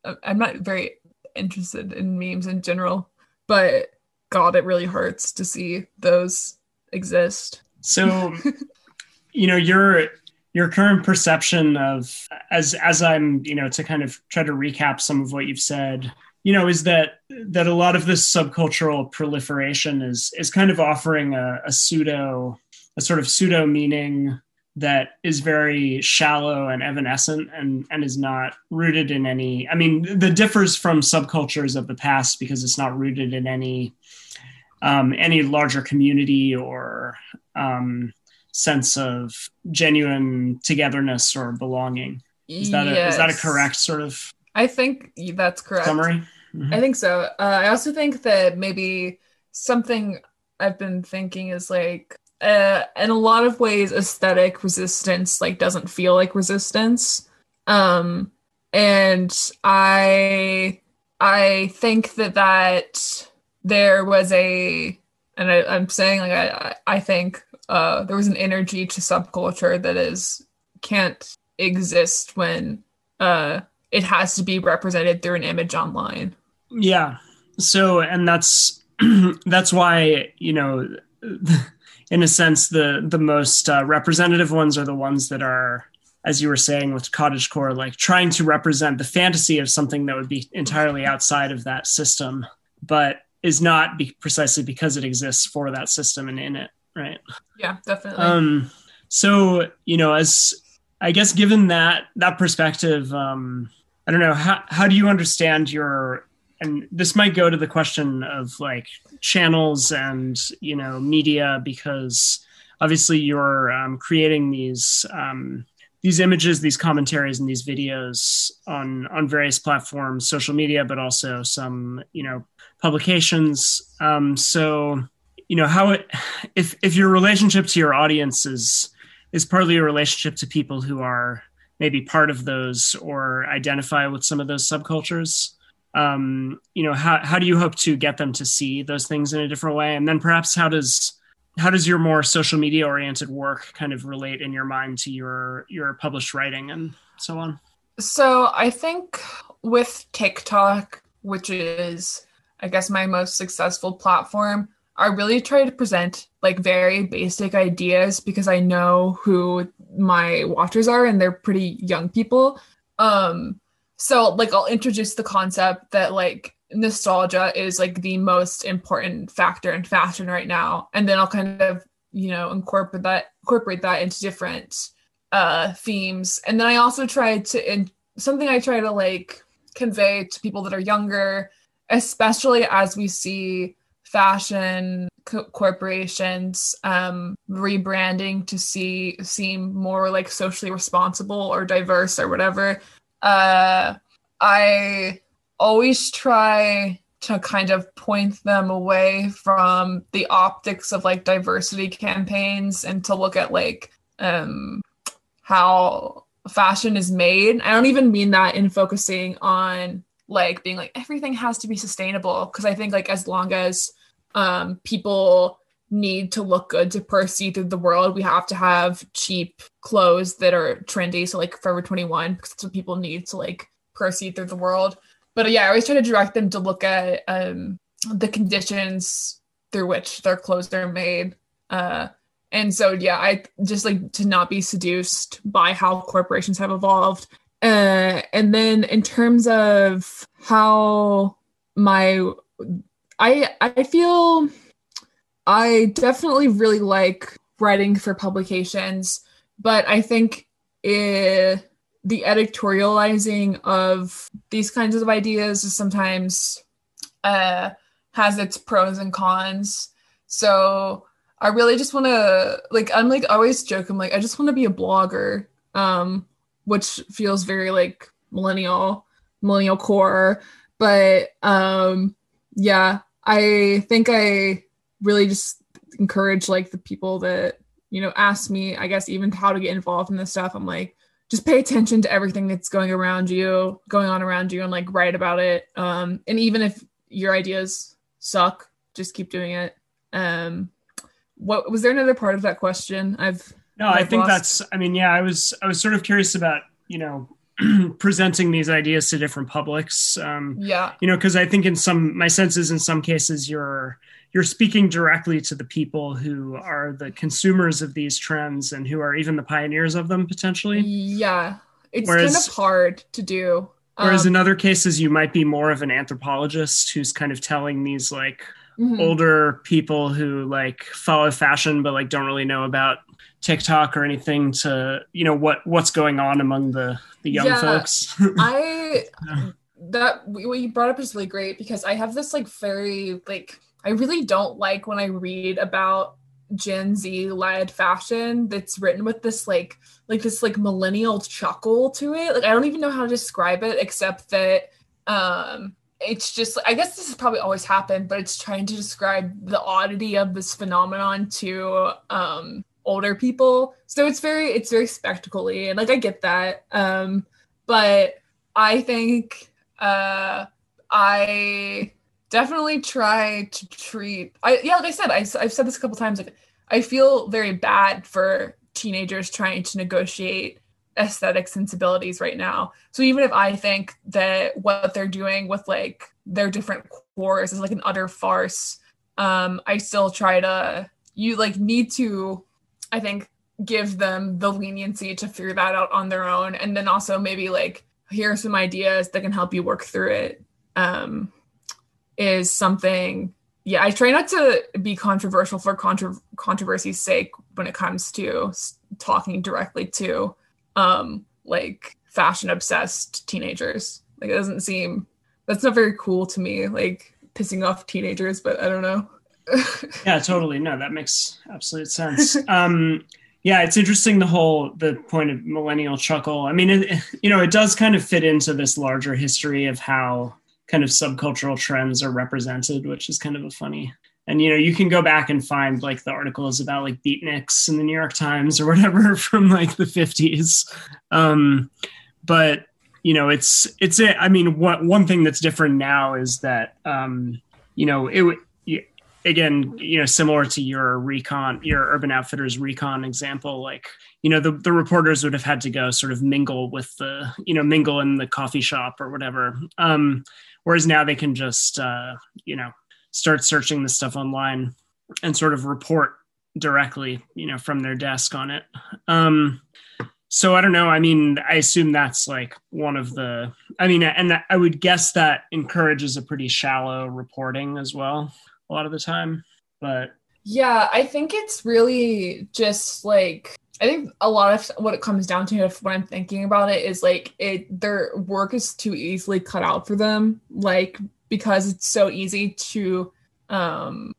Uh, I'm not very interested in memes in general, but God, it really hurts to see those exist. So, you know, your your current perception of as as I'm, you know, to kind of try to recap some of what you've said. you know, is that that a lot of this subcultural proliferation is is kind of offering a, a pseudo, a sort of pseudo meaning that is very shallow and evanescent and and is not rooted in any. I mean, that differs from subcultures of the past because it's not rooted in any um, any larger community or um, sense of genuine togetherness or belonging. Is that a, is that a correct sort of? I think that's correct. Summary. Mm-hmm. I think so. Uh, I also think that maybe something I've been thinking is like, uh, in a lot of ways, aesthetic resistance like doesn't feel like resistance. Um, and I I think that that there was a, and I, am saying like I I think uh, there was an energy to subculture that is can't exist when uh, it has to be represented through an image online. Yeah. So, and that's [CLEARS THROAT] that's why you know, [LAUGHS] in a sense, the the most uh, representative ones are the ones that are, as you were saying with cottagecore, like trying to represent the fantasy of something that would be entirely outside of that system, but is not be- precisely because it exists for that system and in it, right? Yeah, definitely. Um, so you know, as I guess given that that perspective, um, I don't know how how do you understand your and this might go to the question of like channels and you know media because obviously you're um, creating these um, these images, these commentaries, and these videos on on various platforms, social media, but also some you know publications. Um, so you know how it if if your relationship to your audience is is partly a relationship to people who are maybe part of those or identify with some of those subcultures um, you know how, how do you hope to get them to see those things in a different way and then perhaps how does how does your more social media oriented work kind of relate in your mind to your your published writing and so on so i think with tiktok which is i guess my most successful platform I really try to present like very basic ideas because I know who my watchers are and they're pretty young people. Um so like I'll introduce the concept that like nostalgia is like the most important factor in fashion right now and then I'll kind of, you know, incorporate that incorporate that into different uh themes. And then I also try to in something I try to like convey to people that are younger, especially as we see fashion co- corporations um, rebranding to see seem more like socially responsible or diverse or whatever. Uh, I always try to kind of point them away from the optics of like diversity campaigns and to look at like um, how fashion is made. I don't even mean that in focusing on like being like everything has to be sustainable because I think like as long as um, people need to look good to proceed through the world. We have to have cheap clothes that are trendy. So like Forever 21, because that's what people need to like proceed through the world. But yeah, I always try to direct them to look at um, the conditions through which their clothes are made. Uh, and so yeah, I just like to not be seduced by how corporations have evolved. Uh, and then in terms of how my I I feel I definitely really like writing for publications, but I think it, the editorializing of these kinds of ideas is sometimes uh, has its pros and cons. So I really just want to like I'm like always joke I'm like I just want to be a blogger, um, which feels very like millennial millennial core, but um, yeah, I think I really just encourage like the people that you know ask me i guess even how to get involved in this stuff. I'm like just pay attention to everything that's going around you going on around you and like write about it. Um and even if your ideas suck just keep doing it. Um what was there another part of that question? I've no i think lost? that's i mean yeah i was i was sort of curious about you know [CLEARS THROAT] presenting these ideas to different publics. Um, yeah, you know, because I think in some my sense is in some cases you're you're speaking directly to the people who are the consumers of these trends and who are even the pioneers of them potentially. Yeah, it's Whereas, kind of hard to do Whereas um, in other cases, you might be more of an anthropologist who's kind of telling these like mm-hmm. older people who like follow fashion but like don't really know about TikTok or anything to you know what what's going on among the the young yeah, folks. [LAUGHS] I that what you brought up is really great because I have this like very like I really don't like when I read about Gen Z led fashion that's written with this like like this like millennial chuckle to it. Like I don't even know how to describe it except that um it's just I guess this has probably always happened, but it's trying to describe the oddity of this phenomenon to um older people. So it's very it's very spectacly and like I get that. Um but I think uh I definitely try to treat I yeah like I said I, I've said this a couple times like I feel very bad for teenagers trying to negotiate aesthetic sensibilities right now. So even if I think that what they're doing with like their different cores is like an utter farce, um, I still try to you like need to I think give them the leniency to figure that out on their own and then also maybe like here are some ideas that can help you work through it um is something yeah i try not to be controversial for contra- controversy's sake when it comes to talking directly to um like fashion obsessed teenagers like it doesn't seem that's not very cool to me like pissing off teenagers but i don't know [LAUGHS] yeah, totally. No, that makes absolute sense. Um, yeah, it's interesting the whole the point of millennial chuckle. I mean, it, you know, it does kind of fit into this larger history of how kind of subcultural trends are represented, which is kind of a funny. And you know, you can go back and find like the articles about like beatniks in the New York Times or whatever [LAUGHS] from like the 50s. Um, but you know, it's it's it. I mean, what one thing that's different now is that um, you know, it again, you know, similar to your recon, your Urban Outfitters recon example, like, you know, the, the reporters would have had to go sort of mingle with the, you know, mingle in the coffee shop or whatever. Um, whereas now they can just, uh, you know, start searching the stuff online and sort of report directly, you know, from their desk on it. Um, so I don't know. I mean, I assume that's like one of the. I mean, and I would guess that encourages a pretty shallow reporting as well a lot of the time. But yeah, I think it's really just like I think a lot of what it comes down to, if when I'm thinking about it, is like it their work is too easily cut out for them, like because it's so easy to, um,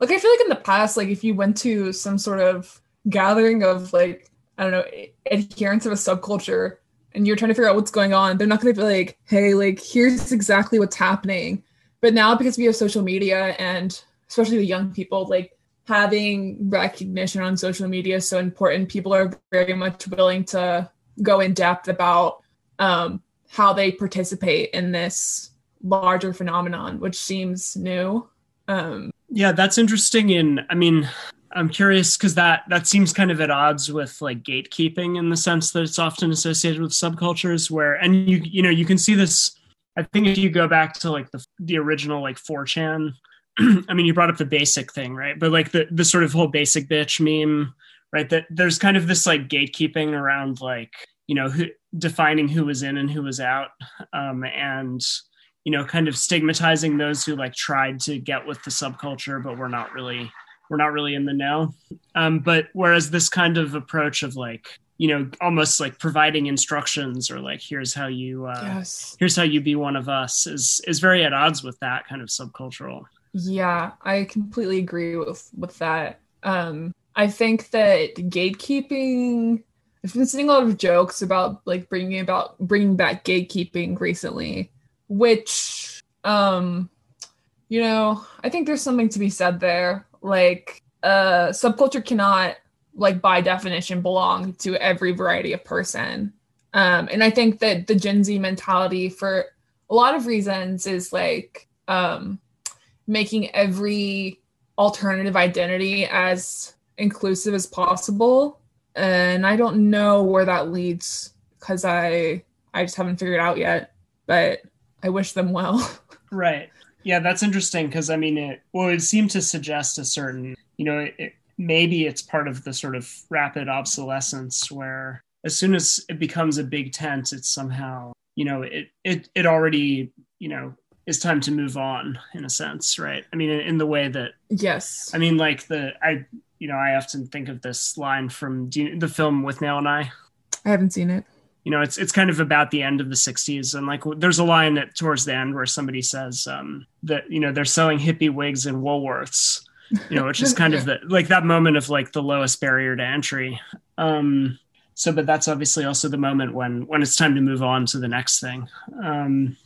like I feel like in the past, like if you went to some sort of gathering of like I don't know adherents of a subculture, and you're trying to figure out what's going on, they're not going to be like, hey, like here's exactly what's happening. But now because we have social media and especially the young people, like having recognition on social media is so important. People are very much willing to go in depth about um, how they participate in this larger phenomenon, which seems new. Um, yeah, that's interesting. And I mean, I'm curious because that that seems kind of at odds with like gatekeeping in the sense that it's often associated with subcultures where and you you know you can see this I think if you go back to like the the original like 4chan, [CLEARS THROAT] I mean, you brought up the basic thing, right? But like the the sort of whole basic bitch meme, right? That there's kind of this like gatekeeping around like you know who, defining who was in and who was out, um, and you know, kind of stigmatizing those who like tried to get with the subculture, but were not really we're not really in the know. Um, but whereas this kind of approach of like you know almost like providing instructions or like here's how you uh, yes. here's how you be one of us is is very at odds with that kind of subcultural yeah i completely agree with with that um i think that gatekeeping i've been seeing a lot of jokes about like bringing about bringing back gatekeeping recently which um you know i think there's something to be said there like uh subculture cannot like by definition belong to every variety of person. Um, and I think that the Gen Z mentality for a lot of reasons is like um, making every alternative identity as inclusive as possible. And I don't know where that leads because I I just haven't figured out yet. But I wish them well. [LAUGHS] right. Yeah, that's interesting because I mean, it well, it seemed to suggest a certain, you know, it, maybe it's part of the sort of rapid obsolescence where as soon as it becomes a big tent, it's somehow you know it it it already you know is time to move on in a sense right? I mean in, in the way that yes. I mean like the i you know i often think of this line from you, the film Withnail and i. I haven't seen it. You know it's it's kind of about the end of the 60s and like there's a line at towards the end where somebody says um, that you know they're selling hippie wigs in woolworths you know which is kind of [LAUGHS] the like that moment of like the lowest barrier to entry. Um so but that's obviously also the moment when when it's time to move on to the next thing. Um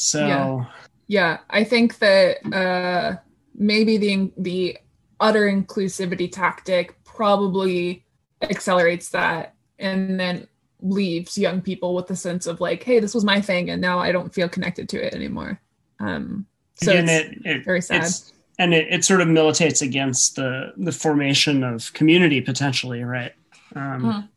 so yeah, yeah i think that uh maybe the the utter inclusivity tactic probably accelerates that and then leaves young people with the sense of like, hey, this was my thing, and now I don't feel connected to it anymore. Um, so and it's it, it, very sad. and it, it sort of militates against the the formation of community potentially, right? Um, mm.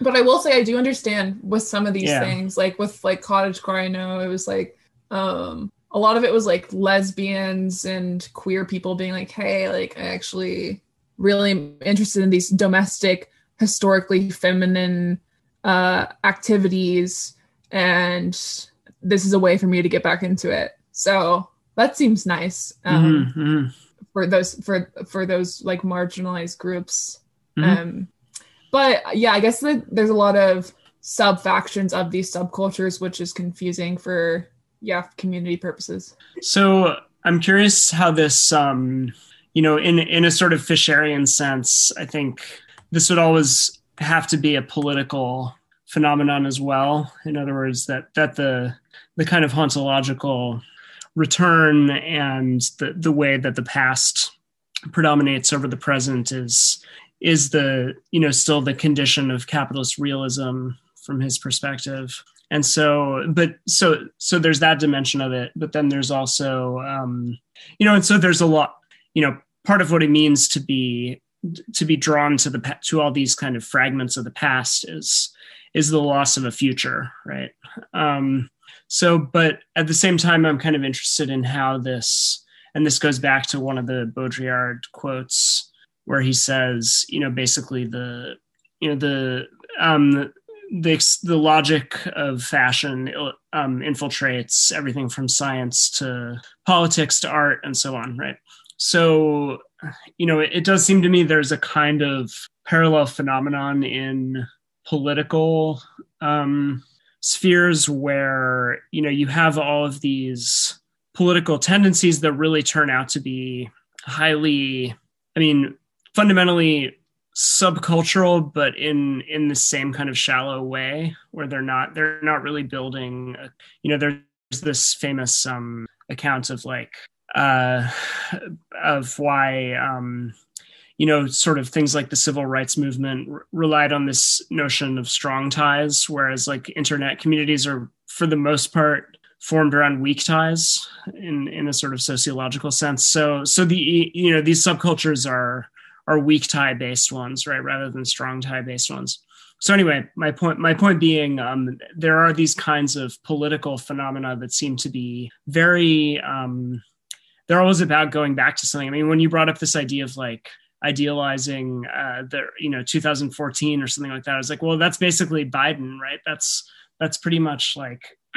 But I will say I do understand with some of these yeah. things, like with like cottagecore. I know it was like um, a lot of it was like lesbians and queer people being like, hey, like I actually really interested in these domestic, historically feminine uh, activities, and this is a way for me to get back into it. So that seems nice um, mm-hmm, mm-hmm. for those for for those like marginalized groups. Mm-hmm. Um, but yeah, I guess that there's a lot of sub factions of these subcultures, which is confusing for yeah community purposes. So I'm curious how this, um, you know, in in a sort of Fisherian sense, I think this would always have to be a political phenomenon as well. In other words, that that the the kind of hauntological return and the the way that the past predominates over the present is is the you know still the condition of capitalist realism from his perspective and so but so so there's that dimension of it but then there's also um you know and so there's a lot you know part of what it means to be to be drawn to the to all these kind of fragments of the past is is the loss of a future right? Um so but at the same time i'm kind of interested in how this and this goes back to one of the baudrillard quotes where he says you know basically the you know the um the the logic of fashion um, infiltrates everything from science to politics to art and so on right? So you know, it, it does seem to me there's a kind of parallel phenomenon in political um, spheres where you know you have all of these political tendencies that really turn out to be highly i mean fundamentally subcultural but in in the same kind of shallow way where they're not they're not really building a, you know there's this famous um account of like uh, of why um, you know sort of things like the civil rights movement r- relied on this notion of strong ties whereas like internet communities are for the most part formed around weak ties in in a sort of sociological sense. So so the you know these subcultures are are weak tie based ones right rather than strong tie based ones so anyway my point my point being um, there are these kinds of political phenomena that seem to be very um, they're always about going back to something. I mean, when you brought up this idea of like idealizing uh, the you know 2014 or something like that, I was like, well, that's basically Biden, right? That's that's pretty much like [CLEARS THROAT]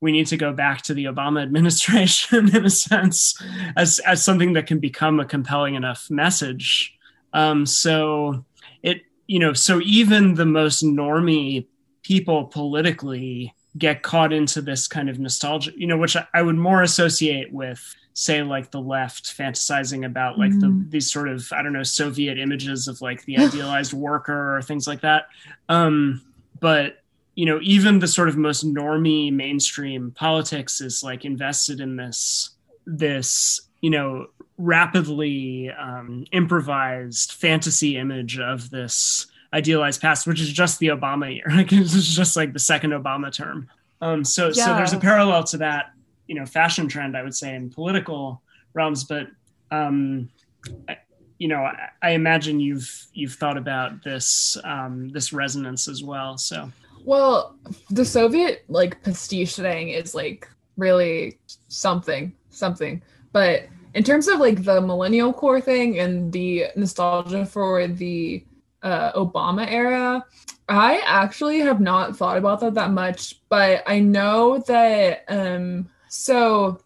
we need to go back to the Obama [LAUGHS] administration in a sense as as something that can become a compelling enough message. Um, so it you know so even the most normy people politically get caught into this kind of nostalgia, you know, which I, I would more associate with say like the left fantasizing about like mm. the these sort of i don't know soviet images of like the [LAUGHS] idealized worker or things like that um but you know even the sort of most normy mainstream politics is like invested in this this you know rapidly um, improvised fantasy image of this idealized past which is just the obama year. [LAUGHS] Like it's just like the second obama term. Um so yeah. so there's a parallel to that you know fashion trend i would say in political realms but um you know I, I imagine you've you've thought about this um this resonance as well so well the soviet like pastiche thing is like really something something but in terms of like the millennial core thing and the nostalgia for the uh, Obama era. I actually have not thought about that that much, but I know that. Um, so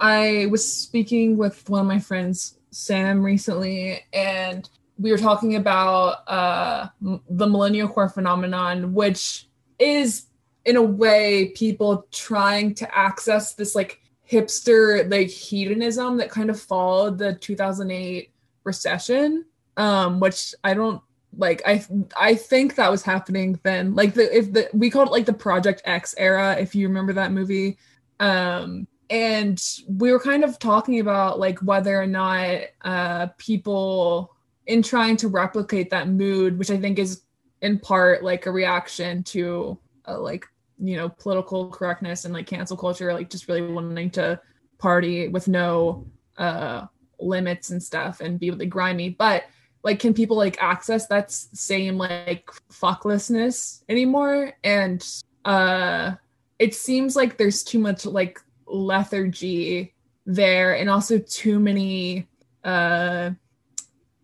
I was speaking with one of my friends, Sam, recently, and we were talking about uh, the millennial core phenomenon, which is in a way people trying to access this like hipster like hedonism that kind of followed the 2008 recession um which i don't like i i think that was happening then. Like the if the we called it like the project x era if you remember that movie. Um and we were kind of talking about like whether or not uh people in trying to replicate that mood which i think is in part like a reaction to uh, like you know political correctness and like cancel culture like just really wanting to party with no uh limits and stuff and be really grimy. But like can people like access that same like fucklessness anymore? And uh it seems like there's too much like lethargy there and also too many uh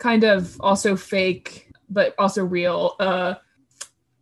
kind of also fake but also real uh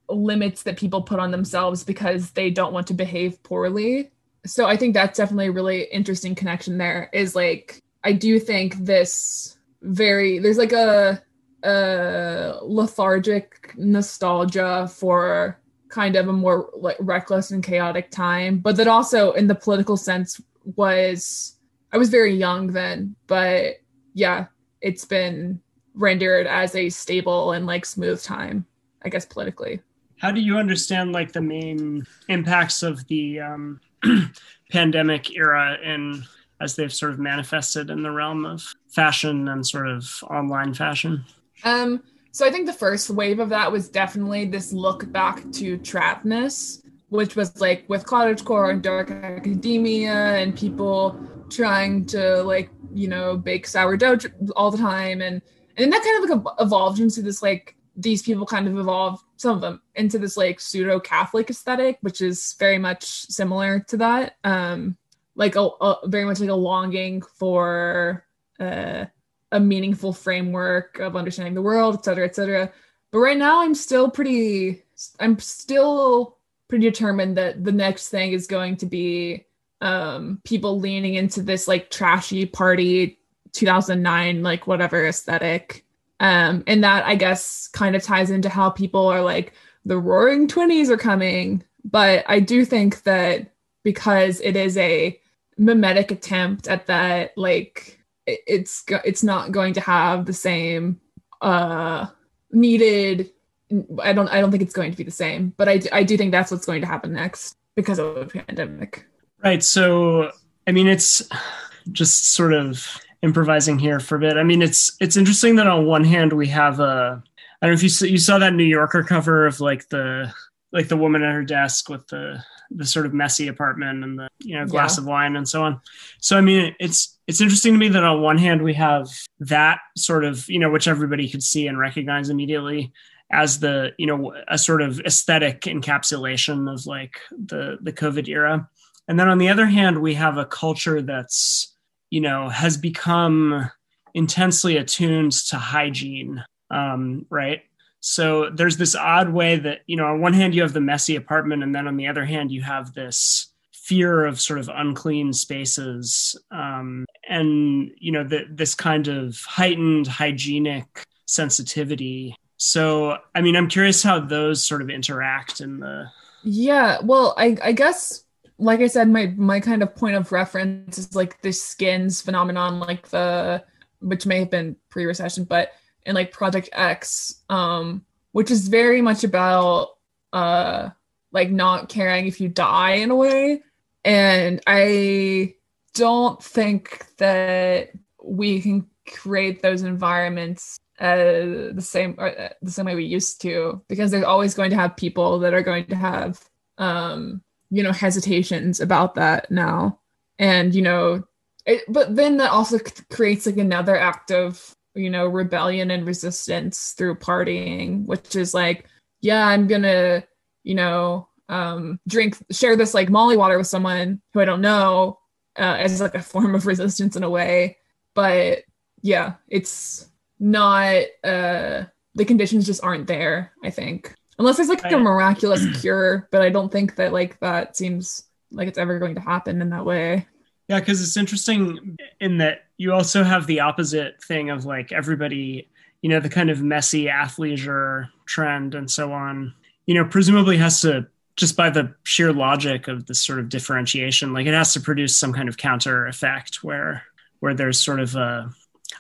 limits that people put on themselves because they don't want to behave poorly. So I think that's definitely a really interesting connection there is like I do think this very there's like a a lethargic nostalgia for kind of a more like reckless and chaotic time, but that also in the political sense was I was very young then, but yeah, it's been rendered as a stable and like smooth time, I guess politically how do you understand like the main impacts of the um, [CLEARS THROAT] pandemic era and as they've sort of manifested in the realm of fashion and sort of online fashion? Um, so I think the first wave of that was definitely this look back to tradness, which was like with cottagecore and dark academia and people trying to like you know bake sourdough all the time and and that kind of like evolved into this like these people kind of evolved some of them into this like pseudo Catholic aesthetic, which is very much similar to that. Um, like a, a very much like a longing for uh, a meaningful framework of understanding the world, et cetera, et cetera. But right now, I'm still pretty. I'm still pretty determined that the next thing is going to be um, people leaning into this like trashy party 2009 like whatever aesthetic. Um, and that I guess kind of ties into how people are like, the roaring 20s are coming. But I do think that because it is a mimetic attempt at that, like, it's it's not going to have the same uh needed i don't i don't think it's going to be the same. But i i do think that's what's going to happen next because of the pandemic. Right. So i mean it's just sort of improvising here for a bit. I mean, it's it's interesting that on one hand we have a I don't know if you saw, you saw that New Yorker cover of like the like the woman at her desk with the the sort of messy apartment and the you know glass yeah. of wine and so on. So I mean, it's it's interesting to me that on one hand we have that sort of you know which everybody could see and recognize immediately as the you know a sort of aesthetic encapsulation of like the the COVID era. And then on the other hand, we have a culture that's you know, has become intensely attuned to hygiene, um, right? So there's this odd way that, you know, on one hand, you have the messy apartment, and then on the other hand, you have this fear of sort of unclean spaces um, and, you know, the, this kind of heightened hygienic sensitivity. So, I mean, I'm curious how those sort of interact in the. Yeah, well, I, I guess like I said, my my kind of point of reference is like the skins phenomenon, like the which may have been pre-recession, but in like Project X, um, which is very much about uh like not caring if you die in a way. And I don't think that we can create those environments uh, the same uh, the same way we used to because there's always going to have people that are going to have um you know hesitations about that now and you know it, but then that also c- creates like another act of you know rebellion and resistance through partying which is like yeah i'm gonna you know um drink share this like molly water with someone who i don't know uh, as like a form of resistance in a way but yeah it's not uh the conditions just aren't there. I think unless there's like a miraculous [CLEARS THROAT] cure, but I don't think that like that seems like it's ever going to happen in that way. Yeah, because it's interesting in that you also have the opposite thing of like everybody, you know, the kind of messy athleisure trend and so on, you know, presumably has to just by the sheer logic of this sort of differentiation, like it has to produce some kind of counter effect where where there's sort of a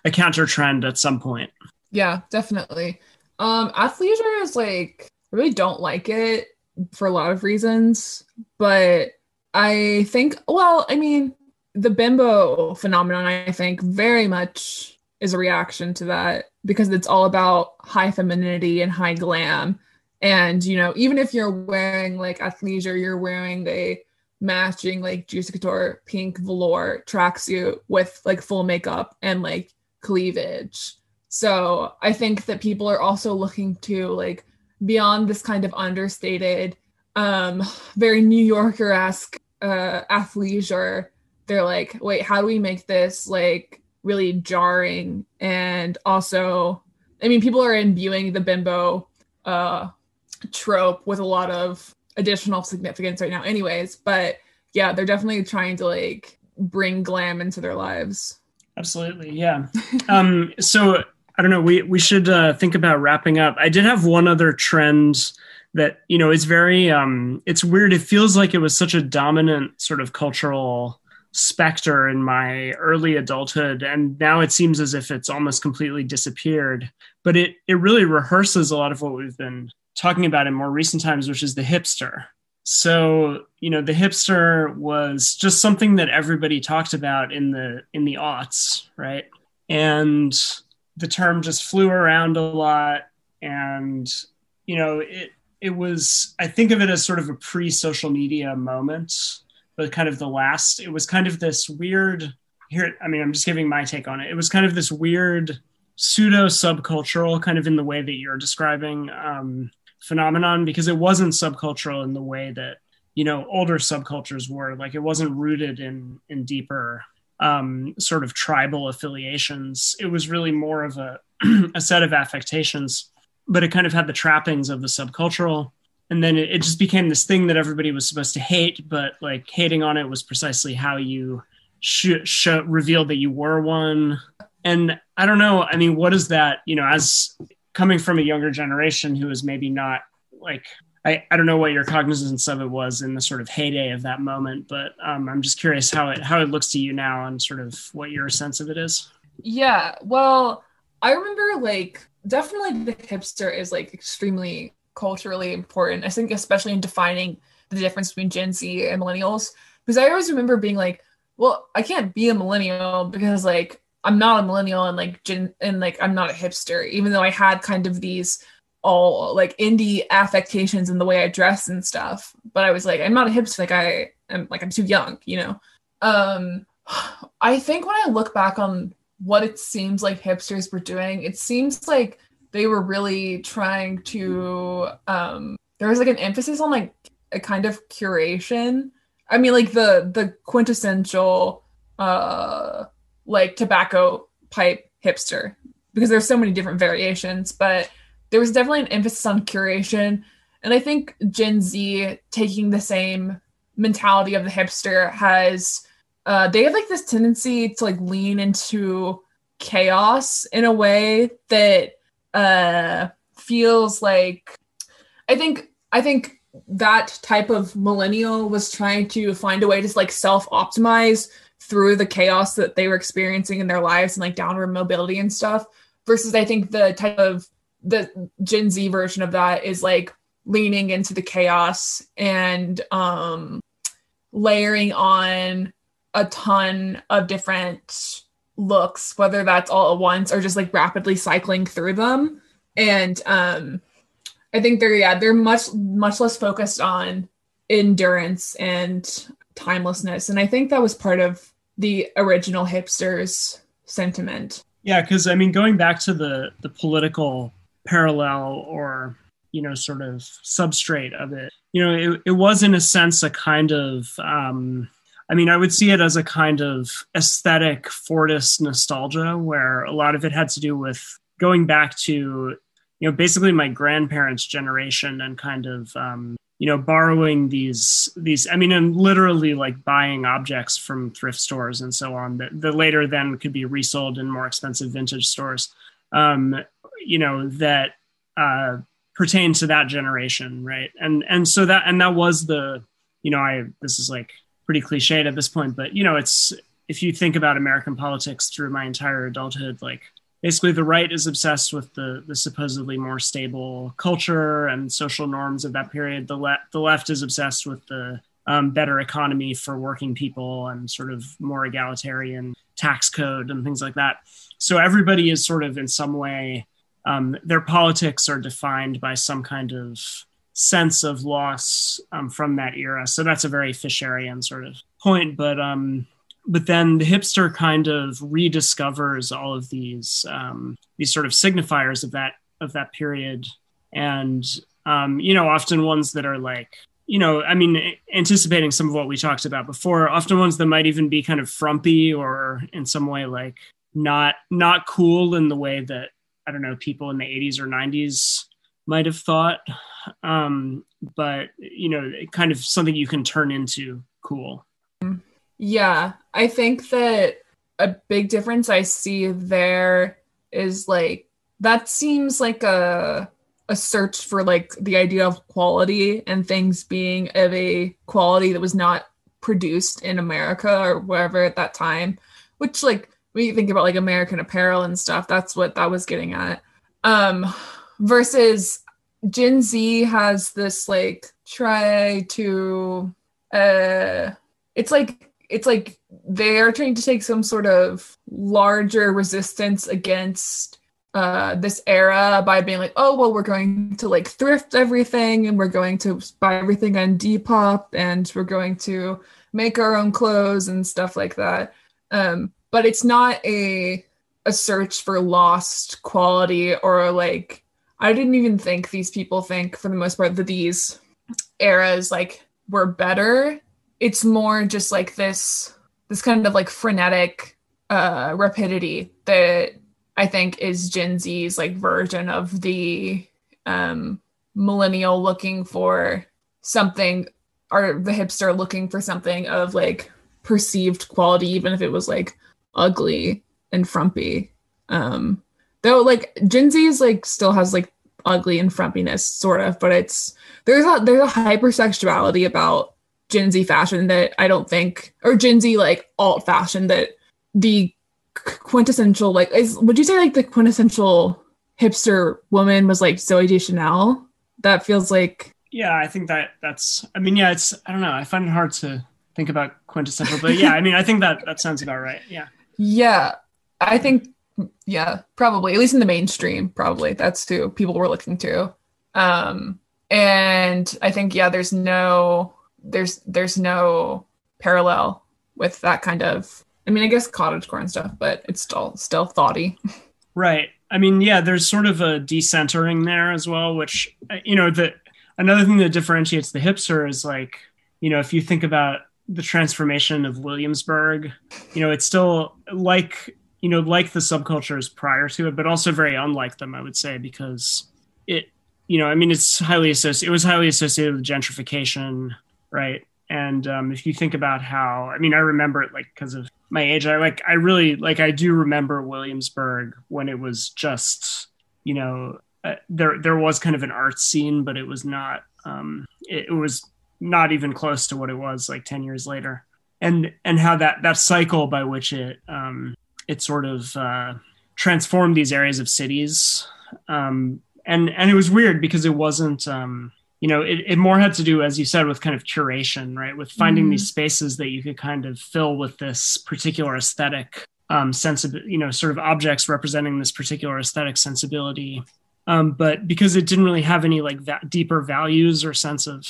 a counter trend at some point. Yeah, definitely. Um athleisure is like really don't like it for a lot of reasons, but I think well, I mean, the bimbo phenomenon I think very much is a reaction to that because it's all about high femininity and high glam and, you know, even if you're wearing like athleisure, you're wearing a matching like Juicy Couture pink velour tracksuit with like full makeup and like cleavage. So I think that people are also looking to like beyond this kind of understated, um, very New Yorker esque uh, athleisure. They're like, wait, how do we make this like really jarring? And also, I mean, people are imbuing the bimbo uh, trope with a lot of additional significance right now, anyways. But yeah, they're definitely trying to like bring glam into their lives. Absolutely, yeah. [LAUGHS] um, so I don't know. We we should uh, think about wrapping up. I did have one other trend that you know is very. Um, it's weird. It feels like it was such a dominant sort of cultural specter in my early adulthood and now it seems as if it's almost completely disappeared but it it really rehearses a lot of what we've been talking about in more recent times, which is the hipster. So, you know, the hipster was just something that everybody talked about in the in the aughts, right? And the term just flew around a lot and you know, it it was I think of it as sort of a pre-social media moment, but kind of the last. It was kind of this weird here I mean, I'm just giving my take on it. It was kind of this weird pseudo subcultural kind of in the way that you're describing um, phenomenon because it wasn't subcultural in the way that you know older subcultures were like it wasn't rooted in in deeper um, sort of tribal affiliations. It was really more of a [CLEARS THROAT] a set of affectations but it kind of had the trappings of the subcultural. And then it, it just became this thing that everybody was supposed to hate but like hating on it was precisely how you sh- sh- revealed that you were one. And i don't know i mean what is that you know as coming from a younger generation who is maybe not like I, I don't know what your cognizance of it was in the sort of heyday of that moment, but um, I'm just curious how it how it looks to you now and sort of what your sense of it is. Yeah, well, I remember like definitely the hipster is like extremely culturally important. I think especially in defining the difference between Gen Z and millennials, because I always remember being like, well, I can't be a millennial because like I'm not a millennial and like gen- and like I'm not a hipster, even though I had kind of these all like indie affectations in the way I dress and stuff. But I was like, I'm not a hipster. Like I am like I'm too young, you know. Um, [SIGHS] I think when I look back on what it seems like hipsters were doing, it seems like they were really trying to. Um, there was like an emphasis on like a kind of curation. I mean, like the the quintessential uh like tobacco pipe hipster because there's so many different variations, but there was definitely an emphasis on curation. And I think Gen Z taking the same mentality of the hipster has uh, they have like this tendency to like lean into chaos in a way that uh, feels like I think I think that type of millennial was trying to find a way to like self optimize through the chaos that they were experiencing in their lives and like downward mobility and stuff versus i think the type of the gen z version of that is like leaning into the chaos and um layering on a ton of different looks whether that's all at once or just like rapidly cycling through them and um i think they're yeah they're much much less focused on endurance and timelessness and i think that was part of the original hipsters sentiment. Yeah, because I mean, going back to the the political parallel or you know sort of substrate of it, you know, it, it was in a sense a kind of. Um, I mean, I would see it as a kind of aesthetic Fordist nostalgia, where a lot of it had to do with going back to you know basically my grandparents' generation and kind of um, you know borrowing these these i mean and literally like buying objects from thrift stores and so on that, that later then could be resold in more expensive vintage stores um, you know that uh, pertain to that generation right and and so that and that was the you know i this is like pretty cliched at this point but you know it's if you think about american politics through my entire adulthood like basically the right is obsessed with the the supposedly more stable culture and social norms of that period. The left the left is obsessed with the um, better economy for working people and sort of more egalitarian tax code and things like that. So everybody is sort of in some way um, their politics are defined by some kind of sense of loss um, from that era. So that's a very Fisherian sort of point. But um, but then the hipster kind of rediscovers all of these um, these sort of signifiers of that of that period, and um, you know, often ones that are like you know, I mean, anticipating some of what we talked about before, often ones that might even be kind of frumpy or in some way like not not cool in the way that I don't know people in the 80s or 90s might have thought, um, but you know, kind of something you can turn into cool. Yeah, I think that a big difference I see there is like that seems like a a search for like the idea of quality and things being of a quality that was not produced in America or wherever at that time, which like when you think about like American apparel and stuff, that's what that was getting at. Um versus Gen Z has this like try to uh it's like it's like they are trying to take some sort of larger resistance against uh, this era by being like, oh, well, we're going to like thrift everything and we're going to buy everything on Depop and we're going to make our own clothes and stuff like that. Um, but it's not a a search for lost quality or like I didn't even think these people think for the most part that these eras like were better. It's more just like this this kind of like frenetic uh rapidity that I think is Gen Z's like version of the um millennial looking for something or the hipster looking for something of like perceived quality even if it was like ugly and frumpy um though like is like still has like ugly and frumpiness sort of but it's there's a there's a hypersexuality about Gen Z fashion that I don't think, or Gen Z like alt fashion that the quintessential like is would you say like the quintessential hipster woman was like Zooey Deschanel? That feels like yeah, I think that that's. I mean, yeah, it's. I don't know. I find it hard to think about quintessential, but yeah, I mean, I think that that sounds about right. Yeah. Yeah, I think yeah, probably at least in the mainstream, probably that's who people were looking to. Um, and I think yeah, there's no there's there's no parallel with that kind of I mean, I guess cottagecore and stuff, but it's still still thoughty. Right. I mean, yeah, there's sort of a decentering there as well, which you know, the another thing that differentiates the hipster is like, you know, if you think about the transformation of Williamsburg, you know, it's still like, you know, like the subcultures prior to it, but also very unlike them, I would say, because it, you know, I mean, it's highly associated, it was highly associated with gentrification right? And um, if you think about how, I mean, I remember it like because of my age. I like, I really like, I do remember Williamsburg when it was just, you know, uh, there there was kind of an art scene, but it was not. Um, it, it was not even close to what it was like ten years later. And and how that that cycle by which it um, it sort of uh, transformed these areas of cities. Um, and and it was weird because it wasn't um, you know, it, it more had to do, as you said, with kind of curation, right? With finding mm. these spaces that you could kind of fill with this particular aesthetic um, sensibility, you know, sort of objects representing this particular aesthetic sensibility. Um, but because it didn't really have any like va- deeper values or sense of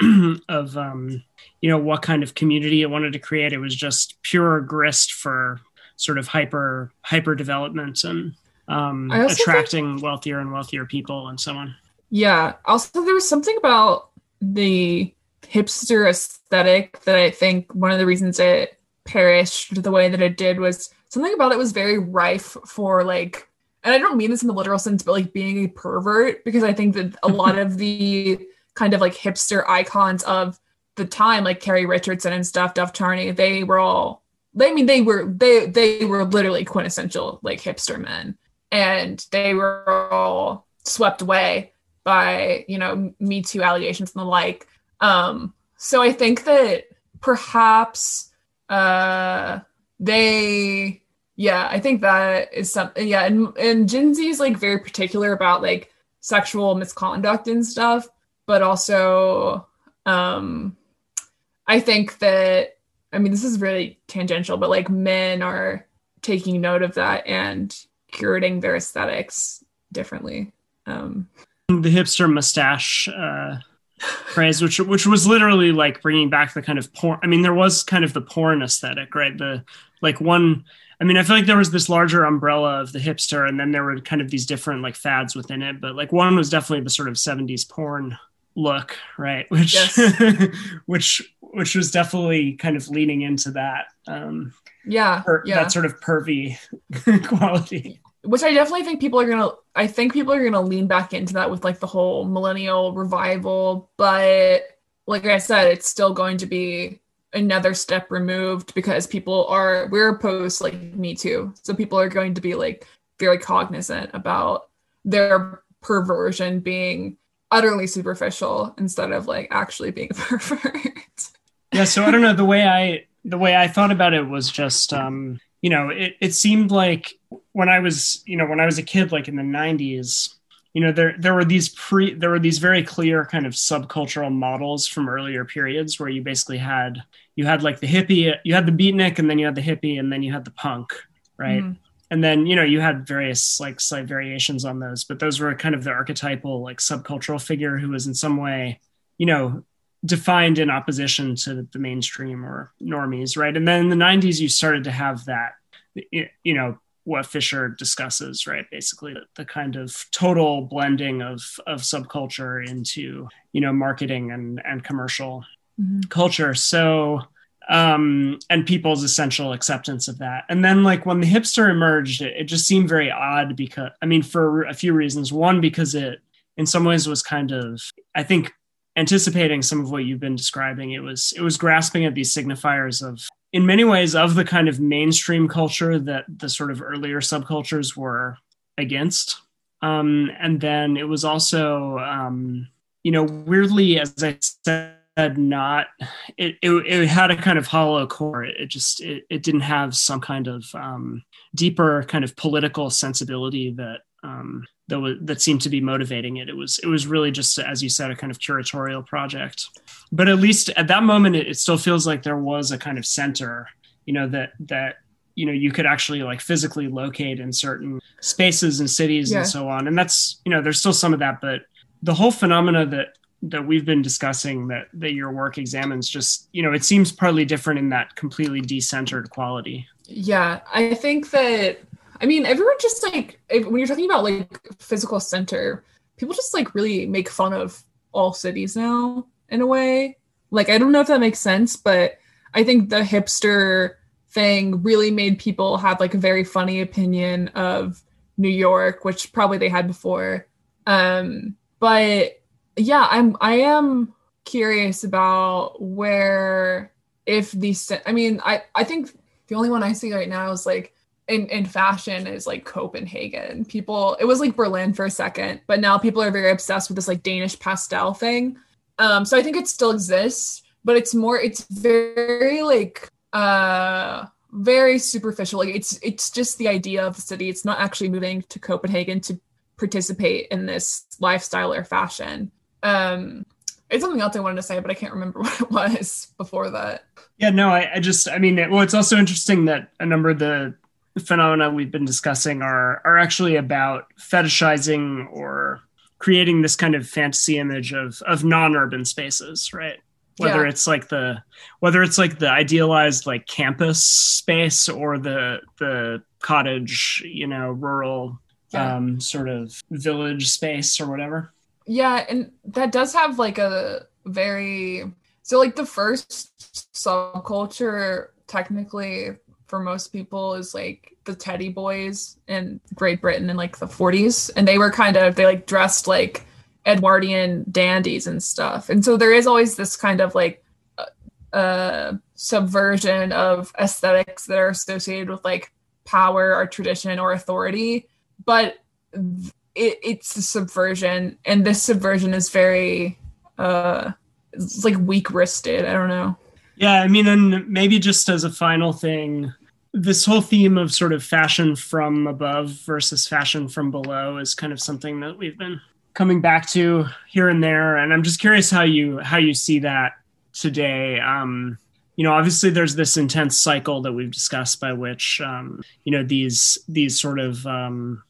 [CLEARS THROAT] of um, you know what kind of community it wanted to create, it was just pure grist for sort of hyper hyper development and um, attracting think- wealthier and wealthier people and so on. Yeah. Also, there was something about the hipster aesthetic that I think one of the reasons it perished the way that it did was something about it was very rife for like and I don't mean this in the literal sense, but like being a pervert, because I think that a lot [LAUGHS] of the kind of like hipster icons of the time, like Terry Richardson and stuff, Dov Charney, they were all I mean they were they they were literally quintessential like hipster men. And they were all swept away by, you know, Me Too allegations and the like. Um, so I think that perhaps uh they yeah, I think that is something. Yeah, and and Gen Z is like very particular about like sexual misconduct and stuff, but also, um, I think that I mean this is really tangential, but like men are taking note of that and curating their aesthetics differently. Um, the hipster mustache uh, phrase, which which was literally like bringing back the kind of porn. I mean, there was kind of the porn aesthetic, right? The like one I mean, I feel like there was this larger umbrella of the hipster, and then there were kind of these different like fads within it. But like one was definitely the sort of '70s porn look, right? [LAUGHS] Which, yes. [LAUGHS] which, which was definitely kind of leaning into that. Um, yeah, per- yeah, that sort of pervy [LAUGHS] quality. Which I definitely think people are gonna. I think people are gonna lean back into that with like the whole millennial revival, but like I said, it's still going to be another step removed because people are we're post like me too so people are going to be like very cognizant about their perversion being utterly superficial instead of like actually being [LAUGHS] a pervert yeah so i don't know the way i the way i thought about it was just um you know it, it seemed like when i was you know when i was a kid like in the 90s you know there there were these pre there were these very clear kind of subcultural models from earlier periods where you basically had you had like the hippie you had the beatnik and then you had the hippie and then you had the punk right mm-hmm. And then you know you had various like slight variations on those but those were kind of the archetypal like subcultural figure who was in some way you know defined in opposition to the mainstream or normies right and then in the 90s you started to have that you know what Fisher discusses, right? Basically, the, kind of total blending of of subculture into you know marketing and and commercial mm-hmm. culture. So um, and people's essential acceptance of that. And then like when the hipster emerged, it, it just seemed very odd because I mean for a few reasons. One because it in some ways was kind of I think anticipating some of what you've been describing. It was it was grasping at these signifiers of in many ways of the kind of mainstream culture that the sort of earlier subcultures were against. Um, and then it was also, um, you know, weirdly, as I said, not it, it, it had a kind of hollow core. It, it just it, it didn't have some kind of um, deeper kind of political sensibility that um, that was that seemed to be motivating it. It was it was really just as you said a kind of curatorial project. But at least at that moment, it, it still feels like there was a kind of center, you know, that that you know you could actually like physically locate in certain spaces and cities yeah. and so on. And that's you know there's still some of that, but the whole phenomena that that we've been discussing that that your work examines just you know it seems partly different in that completely decentered quality yeah i think that I mean, everyone just like when you're talking about like physical center, people just like really make fun of all cities now in a way. Like I don't know if that makes sense, but I think the hipster thing really made people have like a very funny opinion of New York, which probably they had before. Um, but yeah, I'm I am curious about where if these I mean, I I think the only one I see right now is like in, in fashion is like Copenhagen. People, it was like Berlin for a second, but now people are very obsessed with this like Danish pastel thing. Um, so I think it still exists, but it's more, it's very like, uh, very superficial. Like it's, it's just the idea of the city. It's not actually moving to Copenhagen to participate in this lifestyle or fashion. Um, it's something else I wanted to say, but I can't remember [LAUGHS] what it was before that. Yeah, no, I, I just, I mean, well, it's also interesting that a number of the phenomena we've been discussing are are actually about fetishizing or creating this kind of fantasy image of of non-urban spaces right whether yeah. it's like the whether it's like the idealized like campus space or the the cottage you know rural yeah. um sort of village space or whatever yeah and that does have like a very so like the first subculture technically for most people is like the teddy boys in Great Britain in like the 40s. And they were kind of, they like dressed like Edwardian dandies and stuff. And so there is always this kind of like uh, uh, subversion of aesthetics that are associated with like power or tradition or authority. But it, it's a subversion. And this subversion is very, uh, it's like weak wristed. I don't know. Yeah, I mean, and maybe just as a final thing, this whole theme of sort of fashion from above versus fashion from below is kind of something that we've been coming back to here and there, and I'm just curious how you how you see that today. Um, you know, obviously, there's this intense cycle that we've discussed by which um, you know these these sort of um,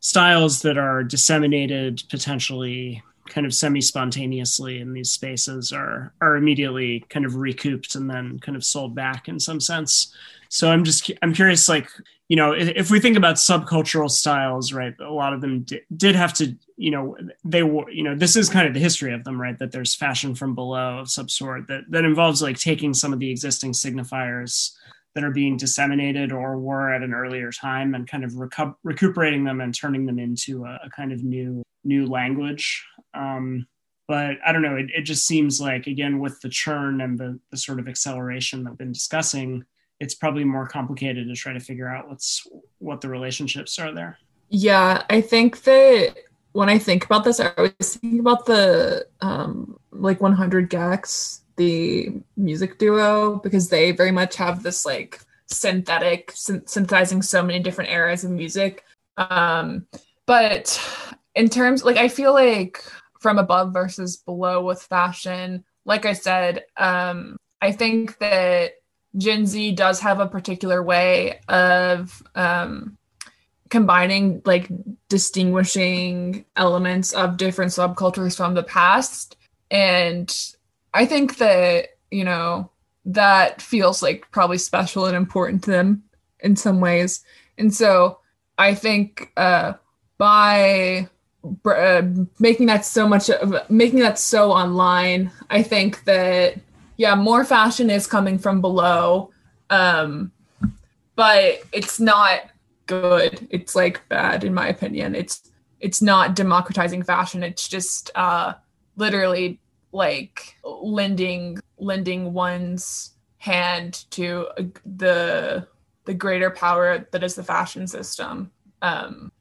styles that are disseminated potentially kind of semi-spontaneously in these spaces are are immediately kind of recouped and then kind of sold back in some sense. So i'm just i'm curious like you know if, if we think about subcultural styles right a lot of them did, did have to you know they were you know this is kind of the history of them right that there's fashion from below of some sort that that involves like taking some of the existing signifiers that are being disseminated or were at an earlier time and kind of recu- recuperating them and turning them into a, a kind of new new language um, but I don't know. It, it just seems like again with the churn and the the sort of acceleration that we've been discussing, it's probably more complicated to try to figure out what's what the relationships are there. Yeah, I think that when I think about this, I always think about the um, like 100 gecs, the music duo, because they very much have this like synthetic synthesizing so many different eras of music. Um, but in terms, like I feel like from above versus below with fashion. Like I said, um, I think that Gen Z does have a particular way of um, combining like distinguishing elements of different subcultures from the past. And I think that, you know, that feels like probably special and important to them in some ways. And so I think uh, by uh, making that so much of making that so online i think that yeah more fashion is coming from below um but it's not good. It's like bad in my opinion. It's it's not democratizing fashion. It's just uh literally like lending lending one's hand to uh, the the greater power that is the fashion system um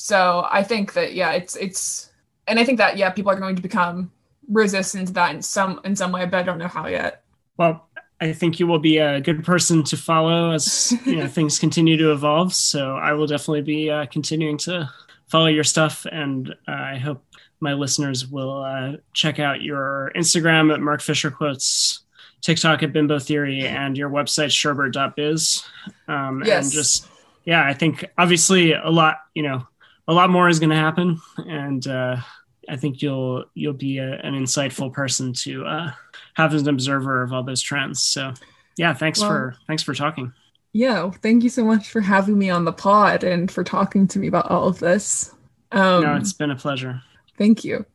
so I think that yeah, it's it's and I think that yeah, people are going to become resistant to that in some in some way, but I don't know how yet. Well, I think you will be a good person to follow as you know [LAUGHS] things continue to evolve. So I will definitely be uh, continuing to follow your stuff, and uh, I hope my listeners will uh, check out your Instagram at Mark Fisher Quotes, TikTok at Bimbo Theory, and your website sherbert.biz. Um, yes. And just yeah, I think obviously a lot you know a lot more is going to happen, and uh, I think you'll you'll be a, an insightful person to uh, have as an observer of all those trends. So, yeah, thanks well, for thanks for talking. Yeah, thank you so much for having me on the pod and for talking to me about all of this. Um, no, it's been a pleasure. Thank you.